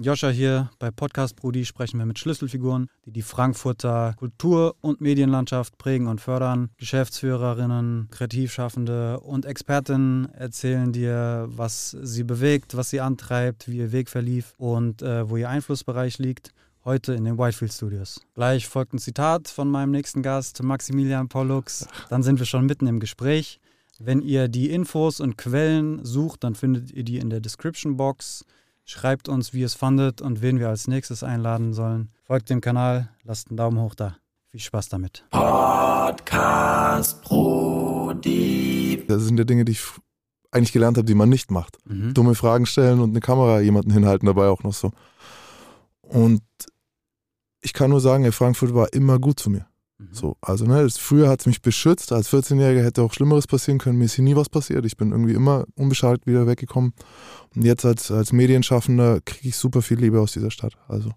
Joscha hier. Bei Podcast Brudi sprechen wir mit Schlüsselfiguren, die die Frankfurter Kultur- und Medienlandschaft prägen und fördern. Geschäftsführerinnen, Kreativschaffende und Expertinnen erzählen dir, was sie bewegt, was sie antreibt, wie ihr Weg verlief und äh, wo ihr Einflussbereich liegt. Heute in den Whitefield Studios. Gleich folgt ein Zitat von meinem nächsten Gast, Maximilian Pollux. Dann sind wir schon mitten im Gespräch. Wenn ihr die Infos und Quellen sucht, dann findet ihr die in der Description Box. Schreibt uns, wie ihr es fandet und wen wir als nächstes einladen sollen. Folgt dem Kanal, lasst einen Daumen hoch da. Viel Spaß damit. Podcast Brudi. Das sind ja Dinge, die ich eigentlich gelernt habe, die man nicht macht. Mhm. Dumme Fragen stellen und eine Kamera jemanden hinhalten dabei auch noch so. Und ich kann nur sagen, ey, Frankfurt war immer gut zu mir. Mhm. So, also ne, das, früher hat es mich beschützt. Als 14-Jähriger hätte auch Schlimmeres passieren können. Mir ist hier nie was passiert. Ich bin irgendwie immer unbeschadet wieder weggekommen. Und jetzt als, als Medienschaffender kriege ich super viel Liebe aus dieser Stadt. Also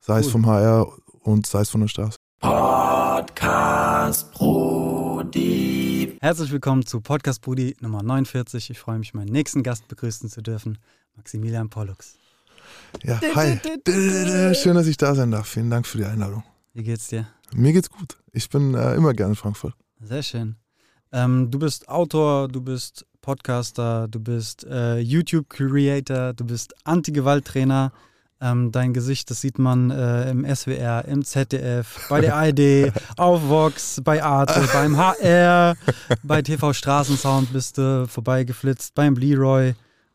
sei es Cool. vom HR und sei es von der Straße. Podcast Brudi. Herzlich willkommen zu Podcast Brudi Nummer 49. Ich freue mich, meinen nächsten Gast begrüßen zu dürfen, Maximilian Pollux. Ja, hi. Schön, dass ich da sein darf. Vielen Dank für die Einladung. Wie geht's dir? Mir geht's gut. Ich bin äh, immer gerne in Frankfurt. Sehr schön. Ähm, du bist Autor, du bist Podcaster, du bist äh, YouTube-Creator, du bist Anti-Gewalt-Trainer. Ähm, dein Gesicht, das sieht man äh, im SWR, im ZDF, bei der ARD, auf Vox, bei Arte, beim HR, bei TV Straßensound bist du vorbeigeflitzt, beim Leroy,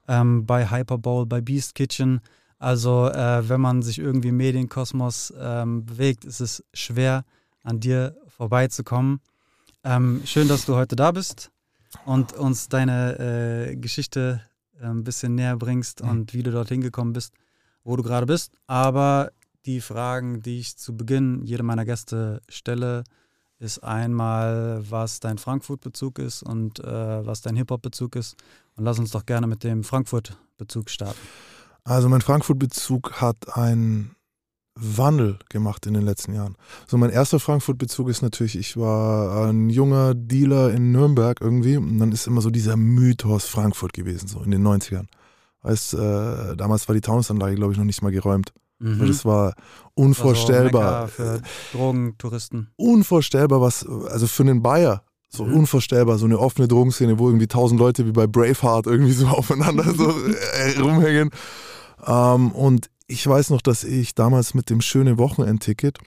ähm, bei Hyperbowl, bei Beast Kitchen. Also äh, wenn man sich irgendwie im Medienkosmos ähm, bewegt, ist es schwer, an dir vorbeizukommen. Ähm, schön, dass du heute da bist und uns deine äh, Geschichte äh, ein bisschen näher bringst Mhm. und wie du dorthin gekommen bist, wo du gerade bist. Aber die Fragen, die ich zu Beginn jedem meiner Gäste stelle, ist einmal, was dein Frankfurt-Bezug ist und äh, was dein Hip-Hop-Bezug ist. Und lass uns doch gerne mit dem Frankfurt-Bezug starten. Also mein Frankfurt-Bezug hat einen Wandel gemacht in den letzten Jahren. So mein erster Frankfurt-Bezug ist natürlich, ich war ein junger Dealer in Nürnberg irgendwie und dann ist immer so dieser Mythos Frankfurt gewesen, so in den 90ern. Weißt, äh, damals war die Taunusanlage, glaube ich, noch nicht mal geräumt. Mhm. Das war unvorstellbar. Also für Drogentouristen. unvorstellbar, was, also für einen Bayer, so Mhm. unvorstellbar, so eine offene Drogenszene, wo irgendwie tausend Leute wie bei Braveheart irgendwie so aufeinander so äh, rumhängen. Ähm, und ich weiß noch, dass ich damals mit dem schönen Wochenendticket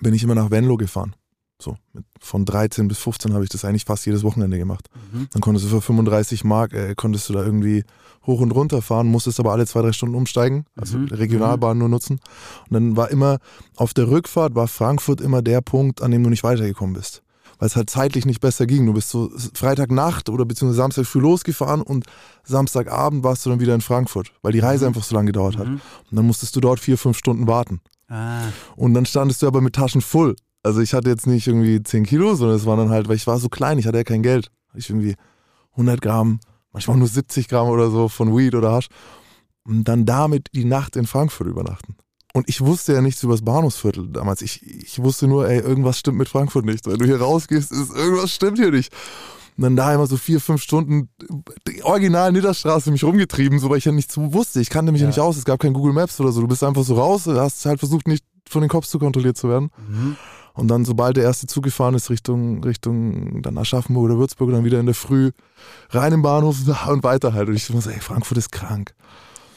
bin ich immer nach Venlo gefahren. So, von 13 bis 15 habe ich das eigentlich fast jedes Wochenende gemacht. Mhm. Dann konntest du für 35 Mark, äh, konntest du da irgendwie hoch und runter fahren, musstest aber alle zwei, drei Stunden umsteigen, also Mhm. Regionalbahn nur nutzen. Und dann war immer, auf der Rückfahrt war Frankfurt immer der Punkt, an dem du nicht weitergekommen bist. Weil es halt zeitlich nicht besser ging. Du bist so Freitagnacht oder beziehungsweise Samstag früh losgefahren und Samstagabend warst du dann wieder in Frankfurt, weil die Reise Mhm. einfach so lange gedauert hat. Mhm. Und dann musstest du dort vier, fünf Stunden warten. Ah, Und dann standest du aber mit Taschen voll. Also ich hatte jetzt nicht irgendwie 10 Kilo, sondern es waren dann halt, weil ich war so klein, ich hatte ja kein Geld. Hatte Ich irgendwie 100 Gramm, manchmal nur 70 Gramm oder so von Weed oder Hasch. Und dann damit die Nacht in Frankfurt übernachten. Und ich wusste ja nichts über das Bahnhofsviertel damals. Ich, ich wusste nur, ey, irgendwas stimmt mit Frankfurt nicht. Wenn du hier rausgehst, ist irgendwas stimmt hier nicht. Und dann da immer so vier, fünf Stunden die original Nidderstraße mich rumgetrieben, so weil ich ja nichts wusste. Ich kannte mich ja Ja. nicht aus. Es gab kein Google Maps oder so. Du bist einfach so raus, hast halt versucht, nicht von den Cops zu kontrolliert zu werden. mhm. Und dann, sobald der erste Zug gefahren ist, Richtung, Richtung dann Aschaffenburg oder Würzburg, dann wieder in der Früh rein im Bahnhof und weiter halt. Und ich muss ey, Frankfurt ist krank.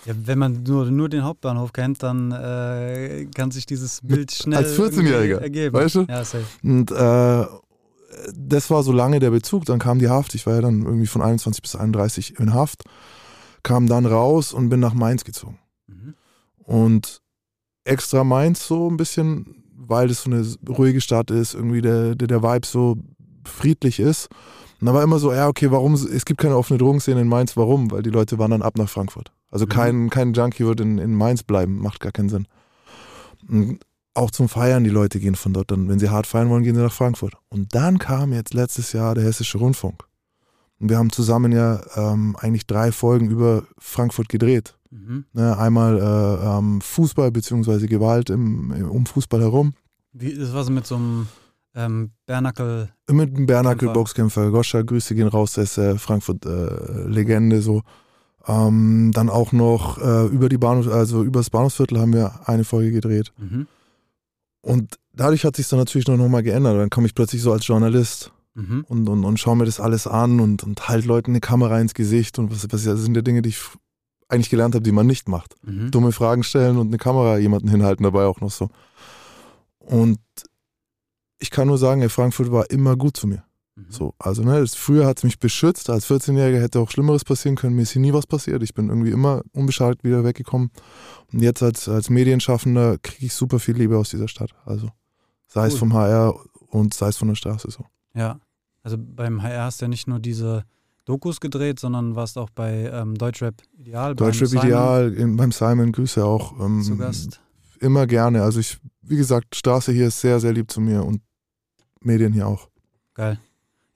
Ja, wenn man nur, nur den Hauptbahnhof kennt, dann äh, kann sich dieses Bild schnell als 14-Jähriger, irgendwie ergeben. weißt du? Ja, safe. Und äh, das war so lange der Bezug. Dann kam die Haft. Ich war ja dann irgendwie von 21 bis 31 in Haft. Kam dann raus und bin nach Mainz gezogen. Mhm. Und extra Mainz so ein bisschen, weil das so eine ruhige Stadt ist, irgendwie der, der, der Vibe so friedlich ist. Und da war immer so, ja, okay, warum, es gibt keine offene Drogenszene in Mainz, warum? Weil die Leute wandern ab nach Frankfurt. Also Mhm. kein, kein Junkie wird in, in Mainz bleiben, macht gar keinen Sinn. Und auch zum Feiern, die Leute gehen von dort dann, wenn sie hart feiern wollen, gehen sie nach Frankfurt. Und dann kam jetzt letztes Jahr der Hessische Rundfunk. Und wir haben zusammen ja ähm, eigentlich drei Folgen über Frankfurt gedreht. Mhm. Ne, einmal äh, ähm, Fußball bzw. Gewalt im, im, um Fußball herum. Wie, das war so mit so einem ähm, Bernacle. Mit dem Bernacle Kämpfer. Boxkämpfer. Goscha, Grüße gehen raus, der ist äh, Frankfurt-Legende so. Ähm, dann auch noch äh, über die Bahnhof, also über das Bahnhofsviertel haben wir eine Folge gedreht. Mhm. Und dadurch hat sich dann natürlich noch mal geändert. Dann komme ich plötzlich so als Journalist Mhm. und, und, und schaue mir das alles an und, und halt Leuten eine Kamera ins Gesicht und was, was das sind ja Dinge, die ich eigentlich gelernt habe, die man nicht macht. Mhm. Dumme Fragen stellen und eine Kamera jemanden hinhalten dabei auch noch so. Und ich kann nur sagen, ey, Frankfurt war immer gut zu mir. Mhm. So, also ne, das, früher hat es mich beschützt. Als 14-Jähriger hätte auch Schlimmeres passieren können. Mir ist hier nie was passiert. Ich bin irgendwie immer unbeschadet wieder weggekommen. Und jetzt als, als Medienschaffender kriege ich super viel Liebe aus dieser Stadt. Also sei es Cool. vom HR und sei es von der Straße so. Ja. Also beim HR hast du ja nicht nur diese Dokus gedreht, sondern warst auch bei ähm, Deutschrap Ideal. beim Deutschrap Simon Ideal, im- beim Simon Grüße auch. Ähm, Zu Gast. Immer gerne. Also ich, wie gesagt, Straße hier ist sehr, sehr lieb zu mir und Medien hier auch. Geil.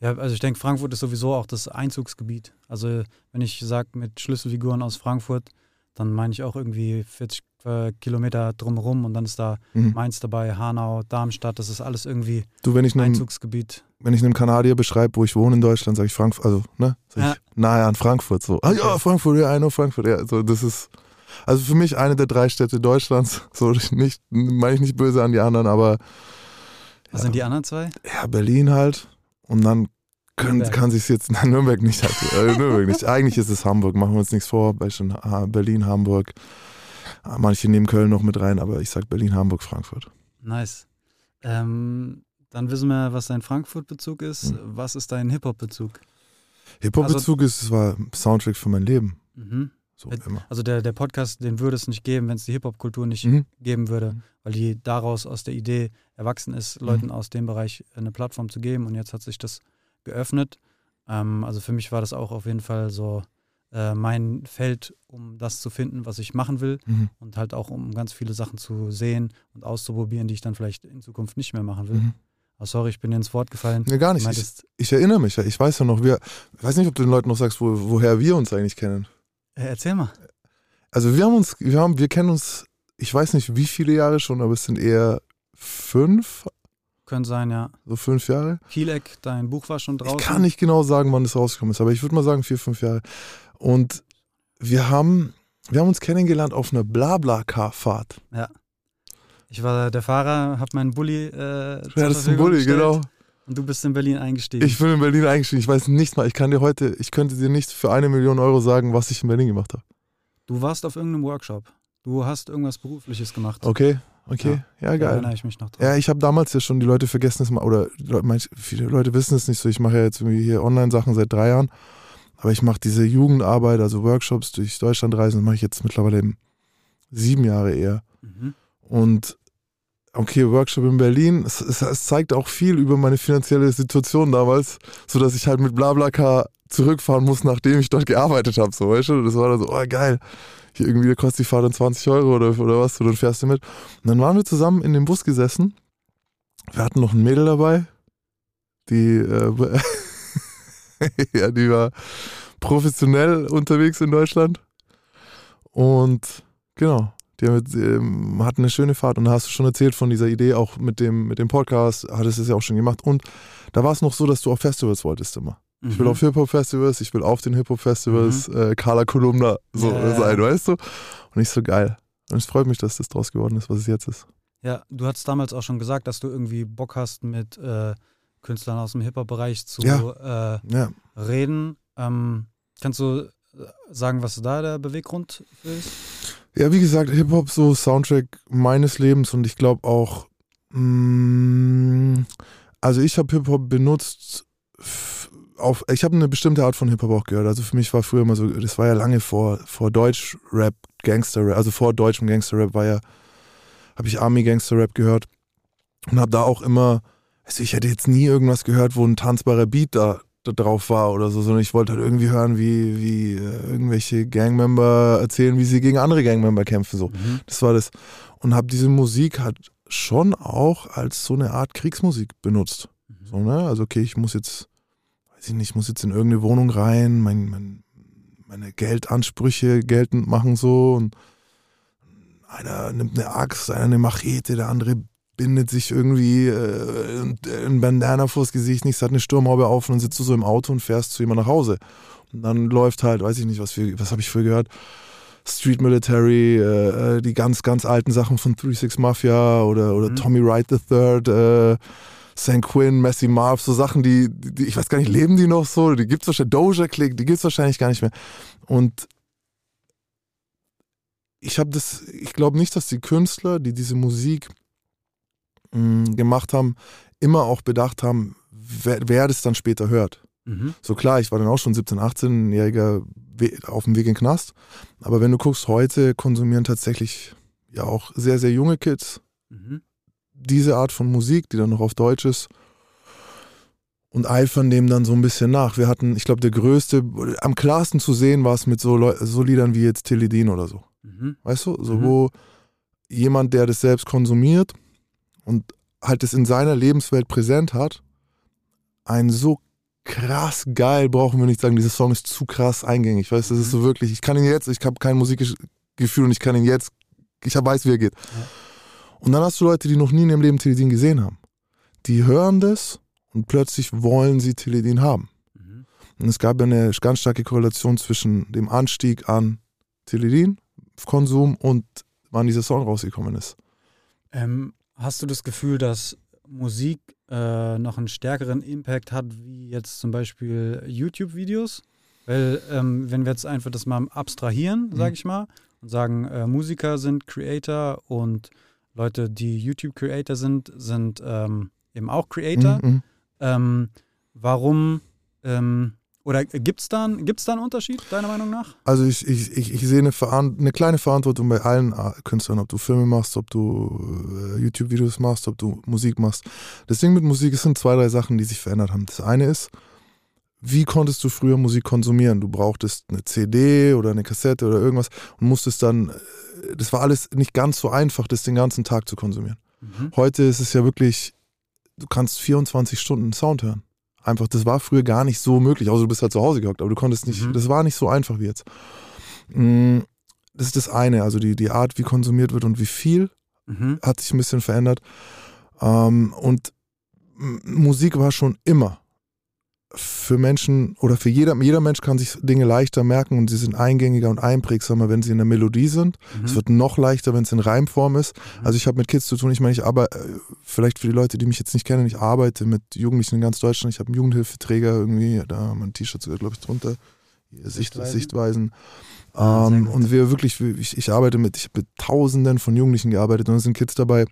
Ja, also ich denke, Frankfurt ist sowieso auch das Einzugsgebiet. Also wenn ich sage mit Schlüsselfiguren aus Frankfurt, dann meine ich auch irgendwie 40 äh, Kilometer drumherum und dann ist da Mhm. Mainz dabei, Hanau, Darmstadt, das ist alles irgendwie Du, wenn ich einem, Einzugsgebiet. wenn ich einem Kanadier beschreibe, wo ich wohne in Deutschland, sage ich Frankfurt, also, ne? Ja. nahe an Frankfurt. So, ah ja. Frankfurt, ja, I know Frankfurt. Ja, so, das ist, also für mich eine der drei Städte Deutschlands. So, nicht, meine ich nicht böse an die anderen, aber Was Ja. sind die anderen zwei? ja, Berlin halt. Und dann können, Nürnberg. kann sich jetzt, nein, Nürnberg nicht halt. Äh, Nürnberg nicht. Eigentlich ist es Hamburg, machen wir uns nichts vor. Ah, Berlin, Hamburg. Ah, Manche nehmen Köln noch mit rein, aber ich sag Berlin, Hamburg, Frankfurt. Nice. Ähm, dann wissen wir, was dein Frankfurt-Bezug ist. Mhm. Was ist dein Hip-Hop-Bezug? Hip-Hop-Bezug ist, es war Soundtrack für mein Leben. Mhm. So immer. Also der, der Podcast, den würde es nicht geben, wenn es die Hip-Hop-Kultur nicht Mhm. geben würde, Mhm. weil die daraus aus der Idee erwachsen ist, Leuten aus dem Bereich eine Plattform zu geben und jetzt hat sich das geöffnet. Ähm, also für mich war das auch auf jeden Fall so äh, mein Feld, um das zu finden, was ich machen will Mhm. und halt auch um ganz viele Sachen zu sehen und auszuprobieren, die ich dann vielleicht in Zukunft nicht mehr machen will. Mhm. Oh, sorry, ich bin dir ins Wort gefallen. Nee, gar nicht. Ich, ich erinnere mich, ich weiß ja noch, wir, ich weiß nicht, ob du den Leuten noch sagst, wo, woher wir uns eigentlich kennen. Äh, erzähl mal. Also wir haben uns, wir haben, wir kennen uns, ich weiß nicht wie viele Jahre schon, aber es sind eher fünf, Könnte sein, ja. so fünf Jahre. Kieleck, dein Buch war schon draußen. Ich kann nicht genau sagen, wann es rausgekommen ist, aber ich würde mal sagen vier, fünf Jahre. Und wir haben, wir haben uns kennengelernt auf einer Blabla-Car-Fahrt. Ich war der Fahrer, hab meinen Bulli äh, Ja, das ist ein Bulli, gestellt genau. Und du bist in Berlin eingestiegen. Ich bin in Berlin eingestiegen. Ich weiß nicht mal, ich kann dir heute, ich könnte dir nicht für eine Million Euro sagen, was ich in Berlin gemacht habe. du warst auf irgendeinem Workshop. Du hast irgendwas Berufliches gemacht. Okay, okay, ja, Da geil. erinnere ich mich noch dran. Ja, ich habe damals ja schon, die Leute vergessen es mal, oder manche- viele Leute wissen es nicht so, ich mache ja jetzt irgendwie hier Online-Sachen seit drei Jahren, aber ich mache diese Jugendarbeit, also Workshops durch Deutschland reisen, das mache ich jetzt mittlerweile eben sieben Jahre eher. Mhm. Und okay, Workshop in Berlin, es, es, es zeigt auch viel über meine finanzielle Situation damals, sodass ich halt mit Blablacar zurückfahren muss, nachdem ich dort gearbeitet habe, so, weißt du? Das war dann so, oh geil, hier irgendwie kostet die Fahrt dann 20 Euro oder, oder was, und dann fährst du mit. Und dann waren wir zusammen in dem Bus gesessen, wir hatten noch ein Mädel dabei, die, äh, ja, die war professionell unterwegs in Deutschland. Und genau, jetzt, ähm, hatten eine schöne Fahrt und da hast du schon erzählt von dieser Idee auch mit dem, mit dem Podcast, hattest es ja auch schon gemacht. Und da war es noch so, dass du auf Festivals wolltest immer. Ich will Mhm. auf Hip-Hop-Festivals, ich will auf den Hip-Hop-Festivals äh, Carla Kolumna so Ja, ja, sein, ja. weißt du? Und ich so geil. Und es freut mich, dass das draus geworden ist, was es jetzt ist. Ja, du hast damals auch schon gesagt, dass du irgendwie Bock hast, mit äh, Künstlern aus dem Hip-Hop-Bereich zu äh, Ja. reden. Ähm, kannst du äh, sagen, was da der Beweggrund für ist? Ja, wie gesagt, Hip-Hop so Soundtrack meines Lebens und ich glaube auch, mh, also ich habe Hip-Hop benutzt auf, ich habe eine bestimmte Art von Hip-Hop auch gehört. Also für mich war früher immer so, das war ja lange vor, vor Deutsch-Rap, Gangster-Rap, also vor deutschem Gangster-Rap war ja, habe ich Army-Gangster-Rap gehört und habe da auch immer, also ich hätte jetzt nie irgendwas gehört, wo ein tanzbarer Beat da drauf war oder so, sondern ich wollte halt irgendwie hören, wie, wie äh, irgendwelche Gangmember erzählen, wie sie gegen andere Gangmember kämpfen. So. Mhm. Das war das. Und habe diese Musik halt schon auch als so eine Art Kriegsmusik benutzt. Mhm. So, ne? Also, okay, ich muss jetzt, weiß ich nicht, ich muss jetzt in irgendeine Wohnung rein, mein, mein, meine Geldansprüche geltend machen so und einer nimmt eine Axt, einer eine Machete, der andere bindet sich irgendwie äh, ein Bandana vors Gesicht, nichts, hat eine Sturmhaube auf und dann sitzt du so im Auto und fährst zu jemand nach Hause. Und dann läuft halt, weiß ich nicht, was, wir- was habe ich früher gehört? Street Military, äh, äh, die ganz, ganz alten Sachen von 36 Mafia oder, oder Mhm. Tommy Wright III, äh, St. Quinn, Messi Marv, so Sachen, die, die, ich weiß gar nicht, leben die noch so? Die gibt's wahrscheinlich, Doja Click, die gibt's wahrscheinlich gar nicht mehr. Und ich habe das, ich glaube nicht, dass die Künstler, die diese Musik mh, gemacht haben, immer auch bedacht haben, wer, wer das dann später hört. Mhm. So klar, ich war dann auch schon 17, 18-Jähriger We- auf dem Weg in den Knast. Aber wenn du guckst, heute konsumieren tatsächlich ja auch sehr, sehr junge Kids Mhm. diese Art von Musik, die dann noch auf Deutsch ist. Und eifern dem dann so ein bisschen nach. Wir hatten, ich glaube, der größte, am klarsten zu sehen war es mit so, Leu so Liedern wie jetzt Teledin oder so. Mhm. Weißt du? So, Mhm. wo jemand, der das selbst konsumiert und halt es in seiner Lebenswelt präsent hat, ein so krass geil, brauchen wir nicht sagen, dieser Song ist zu krass eingängig. Weißt du, das ist so wirklich, ich kann ihn jetzt, ich habe kein Musikgefühl und ich kann ihn jetzt, ich weiß, wie er geht. Und dann hast du Leute, die noch nie in ihrem Leben Teledin gesehen haben. Die hören das und plötzlich wollen sie Teledin haben. Mhm. Und es gab ja eine ganz starke Korrelation zwischen dem Anstieg an Teledin-Konsum und wann dieser Song rausgekommen ist. Ähm, hast du das Gefühl, dass Musik äh, noch einen stärkeren Impact hat, wie jetzt zum Beispiel YouTube-Videos? Weil, ähm, wenn wir jetzt einfach das mal abstrahieren, Mhm. sage ich mal, und sagen, äh, Musiker sind Creator und Leute, die YouTube-Creator sind, sind ähm, eben auch Creator. Mhm, mhm. Ähm, warum ähm, oder gibt es da, einen- gibt's da einen Unterschied, deiner Meinung nach? Also ich, ich, ich, ich sehe eine, eine kleine Verantwortung bei allen äh, Künstlern, ob du Filme machst, ob du äh, YouTube-Videos machst, ob du Musik machst. Das Ding mit Musik, es sind zwei, drei Sachen, die sich verändert haben. Das eine ist, wie konntest du früher Musik konsumieren? Du brauchtest eine CD oder eine Kassette oder irgendwas und musstest dann, äh, das war alles nicht ganz so einfach, das den ganzen Tag zu konsumieren. Mhm. Heute ist es ja wirklich, du kannst 24 Stunden Sound hören. Einfach, das war früher gar nicht so möglich, außer du bist halt zu Hause gehockt, aber du konntest nicht, Mhm. das war nicht so einfach wie jetzt. Mm, Das ist das eine, also die, die Art, wie konsumiert wird und wie viel, Mhm. hat sich ein bisschen verändert. Ähm, und Musik war schon immer für Menschen oder für jeder, jeder Mensch kann sich Dinge leichter merken und sie sind eingängiger und einprägsamer, wenn sie in der Melodie sind. Es Mhm. wird noch leichter, wenn es in Reimform ist. Mhm. Also ich habe mit Kids zu tun. Ich meine, ich arbeite, äh, vielleicht für die Leute, die mich jetzt nicht kennen, ich arbeite mit Jugendlichen in ganz Deutschland. Ich habe einen Jugendhilfeträger irgendwie, da haben wir ein T-Shirt sogar, glaube ich, drunter. Sicht, Sichtweisen? Sichtweisen. Ah, ähm, und wir wirklich, ich, ich arbeite mit, ich habe mit Tausenden von Jugendlichen gearbeitet und es sind Kids dabei,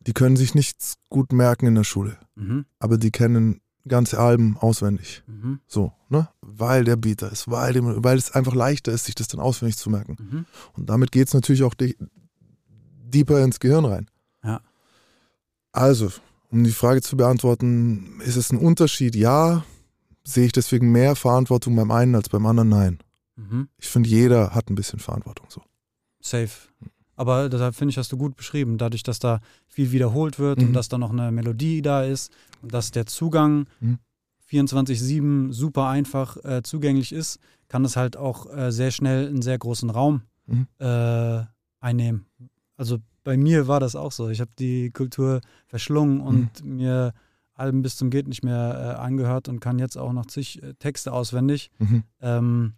die können sich nichts gut merken in der Schule, Mhm. aber die kennen ganze Alben auswendig. Mhm. So, ne? Weil der Beater ist, weil, dem, weil es einfach leichter ist, sich das dann auswendig zu merken. Mhm. Und damit geht es natürlich auch deeper ins Gehirn rein. Ja. Also, um die Frage zu beantworten, ist es ein Unterschied? Ja. Sehe ich deswegen mehr Verantwortung beim einen als beim anderen? Nein. Mhm. Ich finde, jeder hat ein bisschen Verantwortung. So. Safe. Aber deshalb finde ich, hast du gut beschrieben, dadurch, dass da viel wiederholt wird Mhm. und dass da noch eine Melodie da ist und dass der Zugang Mhm. 24-7 super einfach äh, zugänglich ist, kann es halt auch äh, sehr schnell einen sehr großen Raum Mhm. äh, einnehmen. Also bei mir war das auch so. Ich habe die Kultur verschlungen und mir Alben bis zum geht nicht mehr äh, angehört und kann jetzt auch noch zig äh, Texte auswendig. Mhm. Ähm,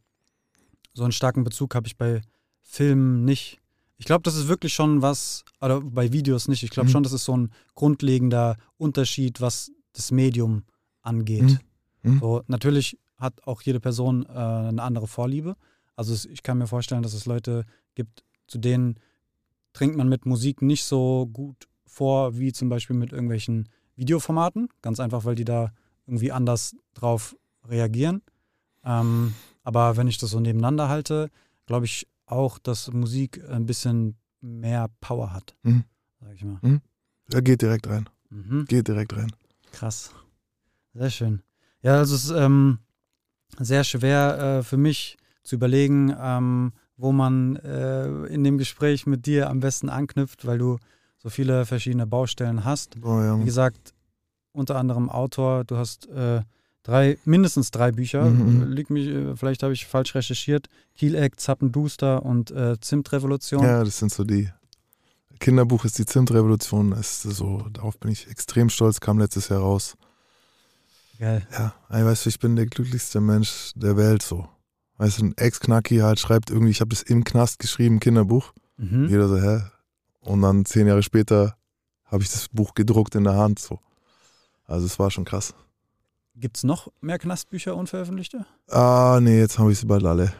so einen starken Bezug habe ich bei Filmen nicht. Ich glaube, das ist wirklich schon was, oder bei Videos nicht. Ich glaube Mhm. schon, das ist so ein grundlegender Unterschied, was das Medium angeht. Mhm. Mhm. So, natürlich hat auch jede Person äh, eine andere Vorliebe. Also es, ich kann mir vorstellen, dass es Leute gibt, zu denen trinkt man mit Musik nicht so gut vor, wie zum Beispiel mit irgendwelchen Videoformaten. Ganz einfach, weil die da irgendwie anders drauf reagieren. Ähm, aber wenn ich das so nebeneinander halte, glaube ich auch, dass Musik ein bisschen mehr Power hat. Mhm. Sag ich mal. Er geht direkt rein. Mhm. Geht direkt rein. Krass. Sehr schön. Ja, also es ist ähm, sehr schwer äh, für mich zu überlegen, ähm, wo man äh, in dem Gespräch mit dir am besten anknüpft, weil du so viele verschiedene Baustellen hast. Oh, ja. Wie gesagt, unter anderem Autor, du hast äh, drei, mindestens drei Bücher. Mhm, mhm. Liegt mich, äh, vielleicht habe ich falsch recherchiert. Kieleck, Zappenduster und äh, Zimtrevolution. ja, das sind so die. Kinderbuch ist die Zimtrevolution. Ist so, darauf bin ich extrem stolz, kam letztes Jahr raus. Geil. Ja, weißt du, ich bin der glücklichste Mensch der Welt so. Weißt du, ein Ex-Knacki halt schreibt irgendwie, ich habe das im Knast geschrieben, Kinderbuch. Mhm. Jeder so, hä? Und dann zehn Jahre später habe ich das Buch gedruckt in der Hand so. Also es war schon krass. Gibt es noch mehr Knastbücher unveröffentlichte? Ah, nee, jetzt habe ich sie bald alle.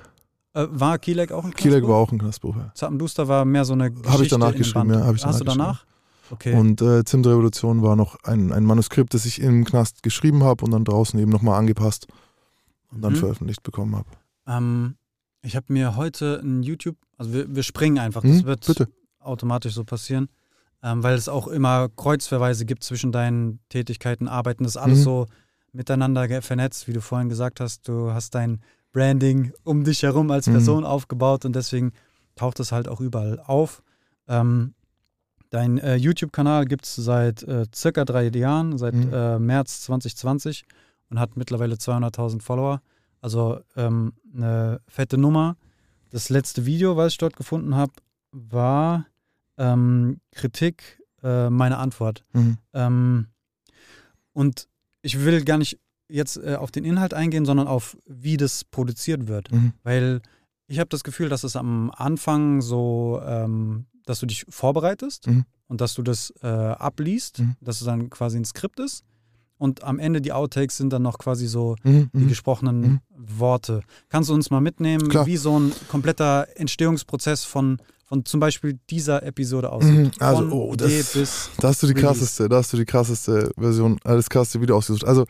Äh, war Kielek auch ein Knastbuch? Kielek war auch ein Knastbuch, ja. Zappenduster war mehr so eine Geschichte Habe ich danach geschrieben, Band. ja. Ich Hast du danach? Okay. Und äh, Zimtrevolution war noch ein, ein Manuskript, das ich im Knast geschrieben habe und dann draußen eben nochmal angepasst und dann Mhm. veröffentlicht bekommen habe. ähm, ich habe mir heute ein YouTube, also wir, wir springen einfach, das Hm, wird bitte. automatisch so passieren, ähm, weil es auch immer Kreuzverweise gibt zwischen deinen Tätigkeiten, Arbeiten, das ist alles Mhm. so miteinander vernetzt, wie du vorhin gesagt hast, du hast dein Branding um dich herum als Mhm. Person aufgebaut und deswegen taucht es halt auch überall auf. Ähm, dein äh, YouTube-Kanal gibt es seit äh, circa drei Jahren, seit Mhm. äh, März 2020 und hat mittlerweile 200.000 Follower. Also ähm, eine fette Nummer. Das letzte Video, was ich dort gefunden habe, war ähm, Kritik, äh, meine Antwort. Mhm. Ähm, und ich will gar nicht jetzt äh, auf den Inhalt eingehen, sondern auf, wie das produziert wird. Mhm. Weil ich habe das Gefühl, dass es am Anfang so, ähm, dass du dich vorbereitest Mhm. und dass du das äh, abliest, Mhm. dass es dann quasi ein Skript ist. Und am Ende die Outtakes sind dann noch quasi so Mhm. die Mhm. gesprochenen Mhm. Worte. Kannst du uns mal mitnehmen, Klar. wie so ein kompletter Entstehungsprozess von, von zum Beispiel dieser Episode aussieht? Mhm. Also, von oh, das- bis Da hast du die Release. krasseste, da hast du die krasseste Version, äh, das krasseste Video ausgesucht. Also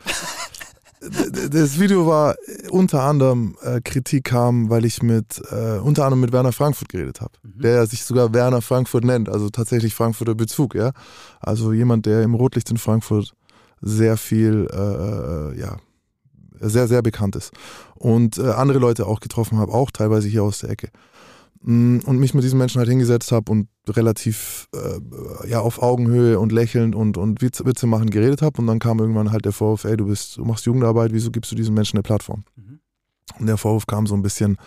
d- d- das Video war äh, unter anderem äh, Kritik kam, weil ich mit äh, unter anderem mit Werner Frankfurt geredet habe, Mhm. der sich sogar Werner Frankfurt nennt, also tatsächlich Frankfurter Bezug, ja. Also jemand, der im Rotlicht in Frankfurt sehr viel, äh, äh, ja, sehr, sehr bekannt ist. Und andere Leute auch getroffen habe, auch teilweise hier aus der Ecke. Mm, Und mich mit diesen Menschen halt hingesetzt habe und relativ äh, ja, auf Augenhöhe und lächelnd und, und Witze, Witze machen geredet habe. Und dann kam irgendwann halt der Vorwurf, ey, du bist, du machst Jugendarbeit, wieso gibst du diesen Menschen eine Plattform? Mhm. Und der Vorwurf kam so ein bisschen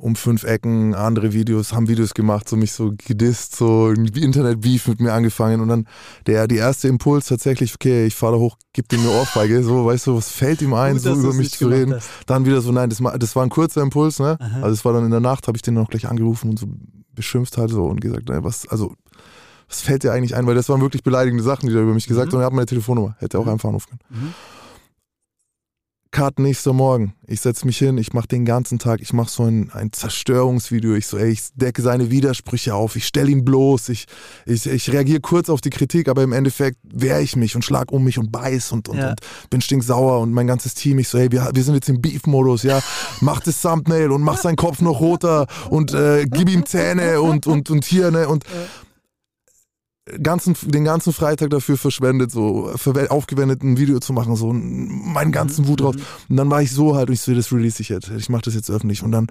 um fünf Ecken, andere Videos, haben Videos gemacht, so mich so gedisst, so irgendwie Internet-Beef mit mir angefangen und dann der, die erste Impuls tatsächlich, okay, ich fahre da hoch, gib dem eine Ohrfeige, so, weißt du, was fällt ihm ein, Gut, so über mich zu reden. hast. Dann wieder so, nein, das, das war ein kurzer Impuls, ne? Aha. Also es war dann in der Nacht, habe ich den noch gleich angerufen und so beschimpft halt so und gesagt, nein, was, also, was fällt dir eigentlich ein? Weil das waren wirklich beleidigende Sachen, die er über mich gesagt hat Mhm. und er hat meine Telefonnummer, hätte auch Mhm. einfach anrufen können. Mhm. Cut nächster Morgen. Ich setze mich hin, ich mache den ganzen Tag, ich mache so ein, ein Zerstörungsvideo. Ich so, ey, ich decke seine Widersprüche auf, ich stelle ihn bloß, ich, ich, ich reagiere kurz auf die Kritik, aber im Endeffekt wehre ich mich und schlag um mich und beiß und, und, Ja. und bin stinksauer und mein ganzes Team, ich so, hey, wir, wir sind jetzt im Beef-Modus, ja, mach das Thumbnail und mach seinen Kopf noch roter und äh, gib ihm Zähne und, und, und hier, ne, und ganzen, den ganzen Freitag dafür verschwendet, so aufgewendet, ein Video zu machen, so meinen ganzen Wut raus. Und dann war ich so halt, und ich so, das release ich jetzt. Ich mache das jetzt öffentlich. Und dann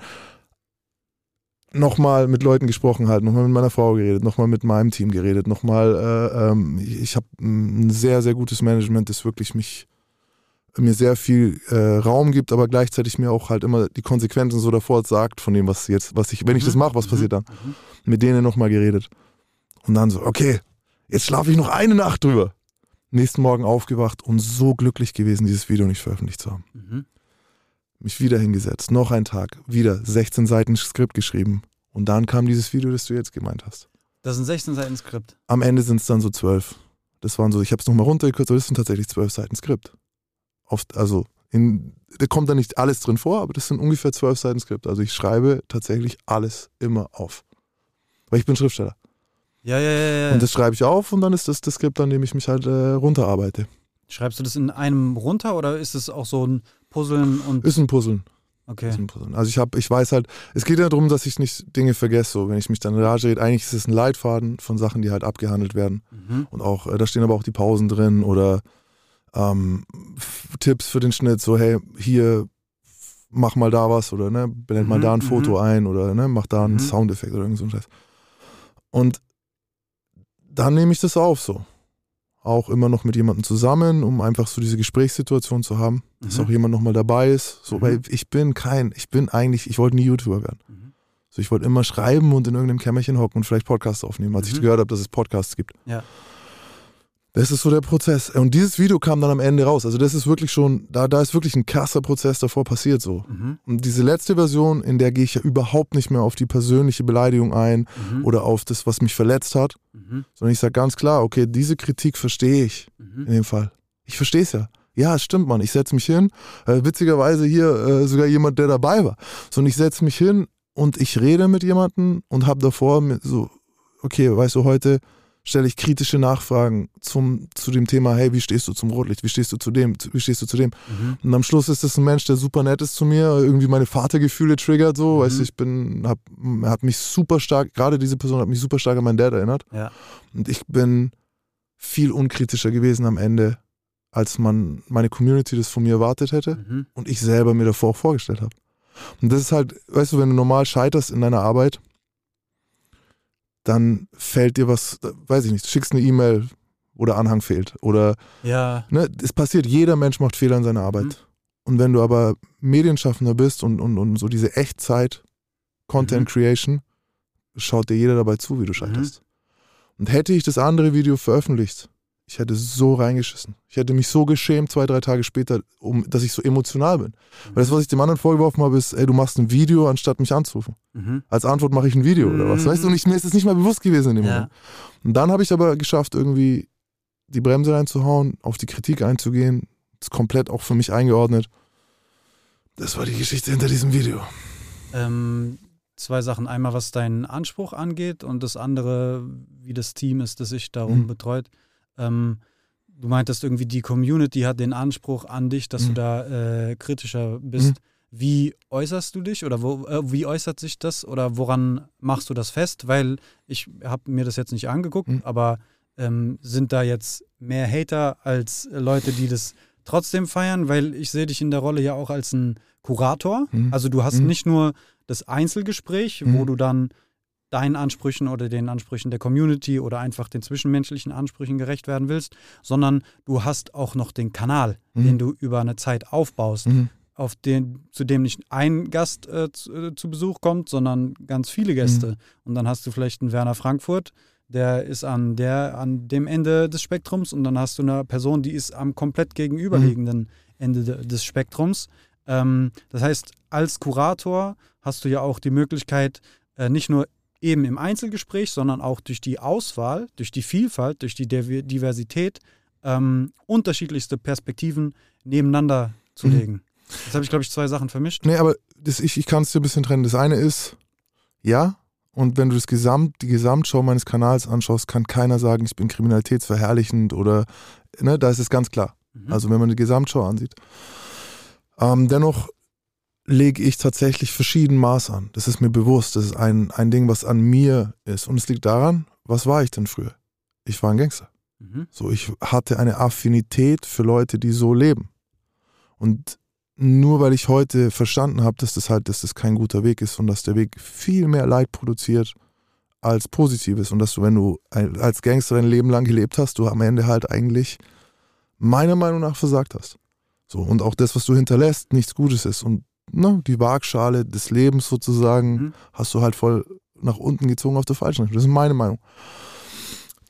nochmal mit Leuten gesprochen halt, nochmal mit meiner Frau geredet, nochmal mit meinem Team geredet, nochmal, äh, ähm, ich, habe ein sehr, sehr gutes Management, das wirklich mich mir sehr viel äh, Raum gibt, aber gleichzeitig mir auch halt immer die Konsequenzen so davor sagt von dem, was jetzt, was ich, wenn ich das mache, was passiert dann? Mhm. Mit denen nochmal geredet. Und dann so, okay, jetzt schlafe ich noch eine Nacht drüber. Nächsten Morgen aufgewacht und so glücklich gewesen, dieses Video nicht veröffentlicht zu haben. Mhm. Mich wieder hingesetzt, noch ein Tag, wieder 16 Seiten Skript geschrieben. Und dann kam dieses Video, das du jetzt gemeint hast. Das ein 16 Seiten Skript. Am Ende sind es dann so zwölf. Das waren so, ich habe es nochmal runtergekürzt, aber das sind tatsächlich zwölf Seiten Skript. Oft, also, in, da kommt da nicht alles drin vor, aber das sind ungefähr zwölf Seiten Skript. Also ich schreibe tatsächlich alles immer auf. Weil ich bin Schriftsteller. Ja, ja, ja, ja. Und das schreibe ich auf und dann ist das das Skript, an dem ich mich halt äh, runterarbeite. Schreibst du das in einem runter oder ist es auch so ein Puzzeln und Ist ein Puzzeln. okay. Ist ein Puzzeln. Also ich habe, ich weiß halt, es geht ja darum, dass ich nicht Dinge vergesse. So, wenn ich mich dann in Rage rede, eigentlich ist es ein Leitfaden von Sachen, die halt abgehandelt werden. Mhm. Und auch, äh, da stehen aber auch die Pausen drin oder ähm, Tipps für den Schnitt, so, hey, hier mach mal da was oder ne, blend mal Mhm, da ein mhm. Foto ein oder ne, mach da einen Mhm. Soundeffekt oder irgend so ein Scheiß. Und dann nehme ich das auf so. Auch immer noch mit jemandem zusammen, um einfach so diese Gesprächssituation zu haben, dass Mhm. auch jemand nochmal dabei ist. So, Mhm. weil ich bin kein, ich bin eigentlich, ich wollte nie YouTuber werden. Mhm. So, ich wollte immer schreiben und in irgendeinem Kämmerchen hocken und vielleicht Podcasts aufnehmen, als Mhm. ich gehört habe, dass es Podcasts gibt. Ja. Das ist so der Prozess. Und dieses Video kam dann am Ende raus. Also das ist wirklich schon, da, da ist wirklich ein krasser Prozess davor passiert so. Mhm. Und diese letzte Version, in der gehe ich ja überhaupt nicht mehr auf die persönliche Beleidigung ein Mhm. oder auf das, was mich verletzt hat, Mhm. sondern ich sage ganz klar, okay, diese Kritik verstehe ich Mhm. in dem Fall. Ich verstehe es ja. Ja, es stimmt, Mann. Ich setze mich hin. Äh, witzigerweise hier äh, sogar jemand, der dabei war. So, und ich setze mich hin und ich rede mit jemandem und habe davor so, okay, weißt du, heute stelle ich kritische Nachfragen zum, zu dem Thema, hey, wie stehst du zum Rotlicht? Wie stehst du zu dem? Wie stehst du zu dem? Mhm. Und am Schluss ist das ein Mensch, der super nett ist zu mir, irgendwie meine Vatergefühle triggert so, Mhm. weißt du, ich bin, hab, hat mich super stark, gerade diese Person hat mich super stark an meinen Dad erinnert. Ja. Und ich bin viel unkritischer gewesen am Ende, als man meine Community das von mir erwartet hätte Mhm. und ich selber mir davor auch vorgestellt habe. Und das ist halt, weißt du, wenn du normal scheiterst in deiner Arbeit, dann fällt dir was, weiß ich nicht, du schickst eine E-Mail, wo der Anhang fehlt oder Ja. ne, es passiert, jeder Mensch macht Fehler in seiner Arbeit. Mhm. Und wenn du aber Medienschaffender bist und, und, und so diese Echtzeit, Content Mhm. Creation, schaut dir jeder dabei zu, wie du scheiterst. Und hätte ich das andere Video veröffentlicht, ich hätte so reingeschissen. Ich hätte mich so geschämt, zwei, drei Tage später, um, dass ich so emotional bin. Weil das, was ich dem anderen vorgeworfen habe, ist, ey, du machst ein Video, anstatt mich anzurufen. Mhm. Als Antwort mache ich ein Video oder was. Mhm. Weißt du, und ich, mir ist es nicht mal bewusst gewesen in dem Ja. Moment. Und dann habe ich aber geschafft, irgendwie die Bremse reinzuhauen, auf die Kritik einzugehen, ist komplett auch für mich eingeordnet. Das war die Geschichte hinter diesem Video. Ähm, zwei Sachen. Einmal, was deinen Anspruch angeht und das andere, wie das Team ist, das sich darum Mhm. betreut. Ähm, du meintest irgendwie, die Community hat den Anspruch an dich, dass du Mhm. da äh, kritischer bist. Wie äußerst du dich oder wo, äh, wie äußert sich das oder woran machst du das fest? Weil ich habe mir das jetzt nicht angeguckt, Mhm. aber ähm, sind da jetzt mehr Hater als Leute, die das trotzdem feiern? Weil ich sehe dich in der Rolle ja auch als ein Kurator. Mhm. Also du hast Mhm. nicht nur das Einzelgespräch, wo Mhm. du dann deinen Ansprüchen oder den Ansprüchen der Community oder einfach den zwischenmenschlichen Ansprüchen gerecht werden willst, sondern du hast auch noch den Kanal, Mhm. den du über eine Zeit aufbaust, Mhm. auf den, zu dem nicht ein Gast äh, zu, äh, zu Besuch kommt, sondern ganz viele Gäste. Und dann hast du vielleicht einen Werner Frankfurt, der ist an der, an dem Ende des Spektrums und dann hast du eine Person, die ist am komplett gegenüberliegenden Ende de, des Spektrums. Ähm, das heißt, als Kurator hast du ja auch die Möglichkeit, äh, nicht nur eben im Einzelgespräch, sondern auch durch die Auswahl, durch die Vielfalt, durch die Diver- Diversität ähm, unterschiedlichste Perspektiven nebeneinander zu Mhm. legen. Jetzt habe ich, glaube ich, zwei Sachen vermischt. Nee, aber das, ich, ich kann es dir ein bisschen trennen. Das eine ist, ja, und wenn du das Gesamt, die Gesamtschau meines Kanals anschaust, kann keiner sagen, ich bin kriminalitätsverherrlichend oder, ne, da ist es ganz klar. Mhm. Also wenn man die Gesamtschau ansieht. Ähm, dennoch lege ich tatsächlich verschieden Maß an. Das ist mir bewusst. Das ist ein, ein Ding, was an mir ist. Und es liegt daran, was war ich denn früher? Ich war ein Gangster. Mhm. So, ich hatte eine Affinität für Leute, die so leben. Und nur weil ich heute verstanden habe, dass das halt, dass das kein guter Weg ist und dass der Weg viel mehr Leid produziert als Positives und dass du, wenn du als Gangster dein Leben lang gelebt hast, du am Ende halt eigentlich meiner Meinung nach versagt hast. So, und auch das, was du hinterlässt, nichts Gutes ist. Und ne, die Waagschale des Lebens sozusagen Mhm. hast du halt voll nach unten gezogen auf der falschen Richtung. Das ist meine Meinung.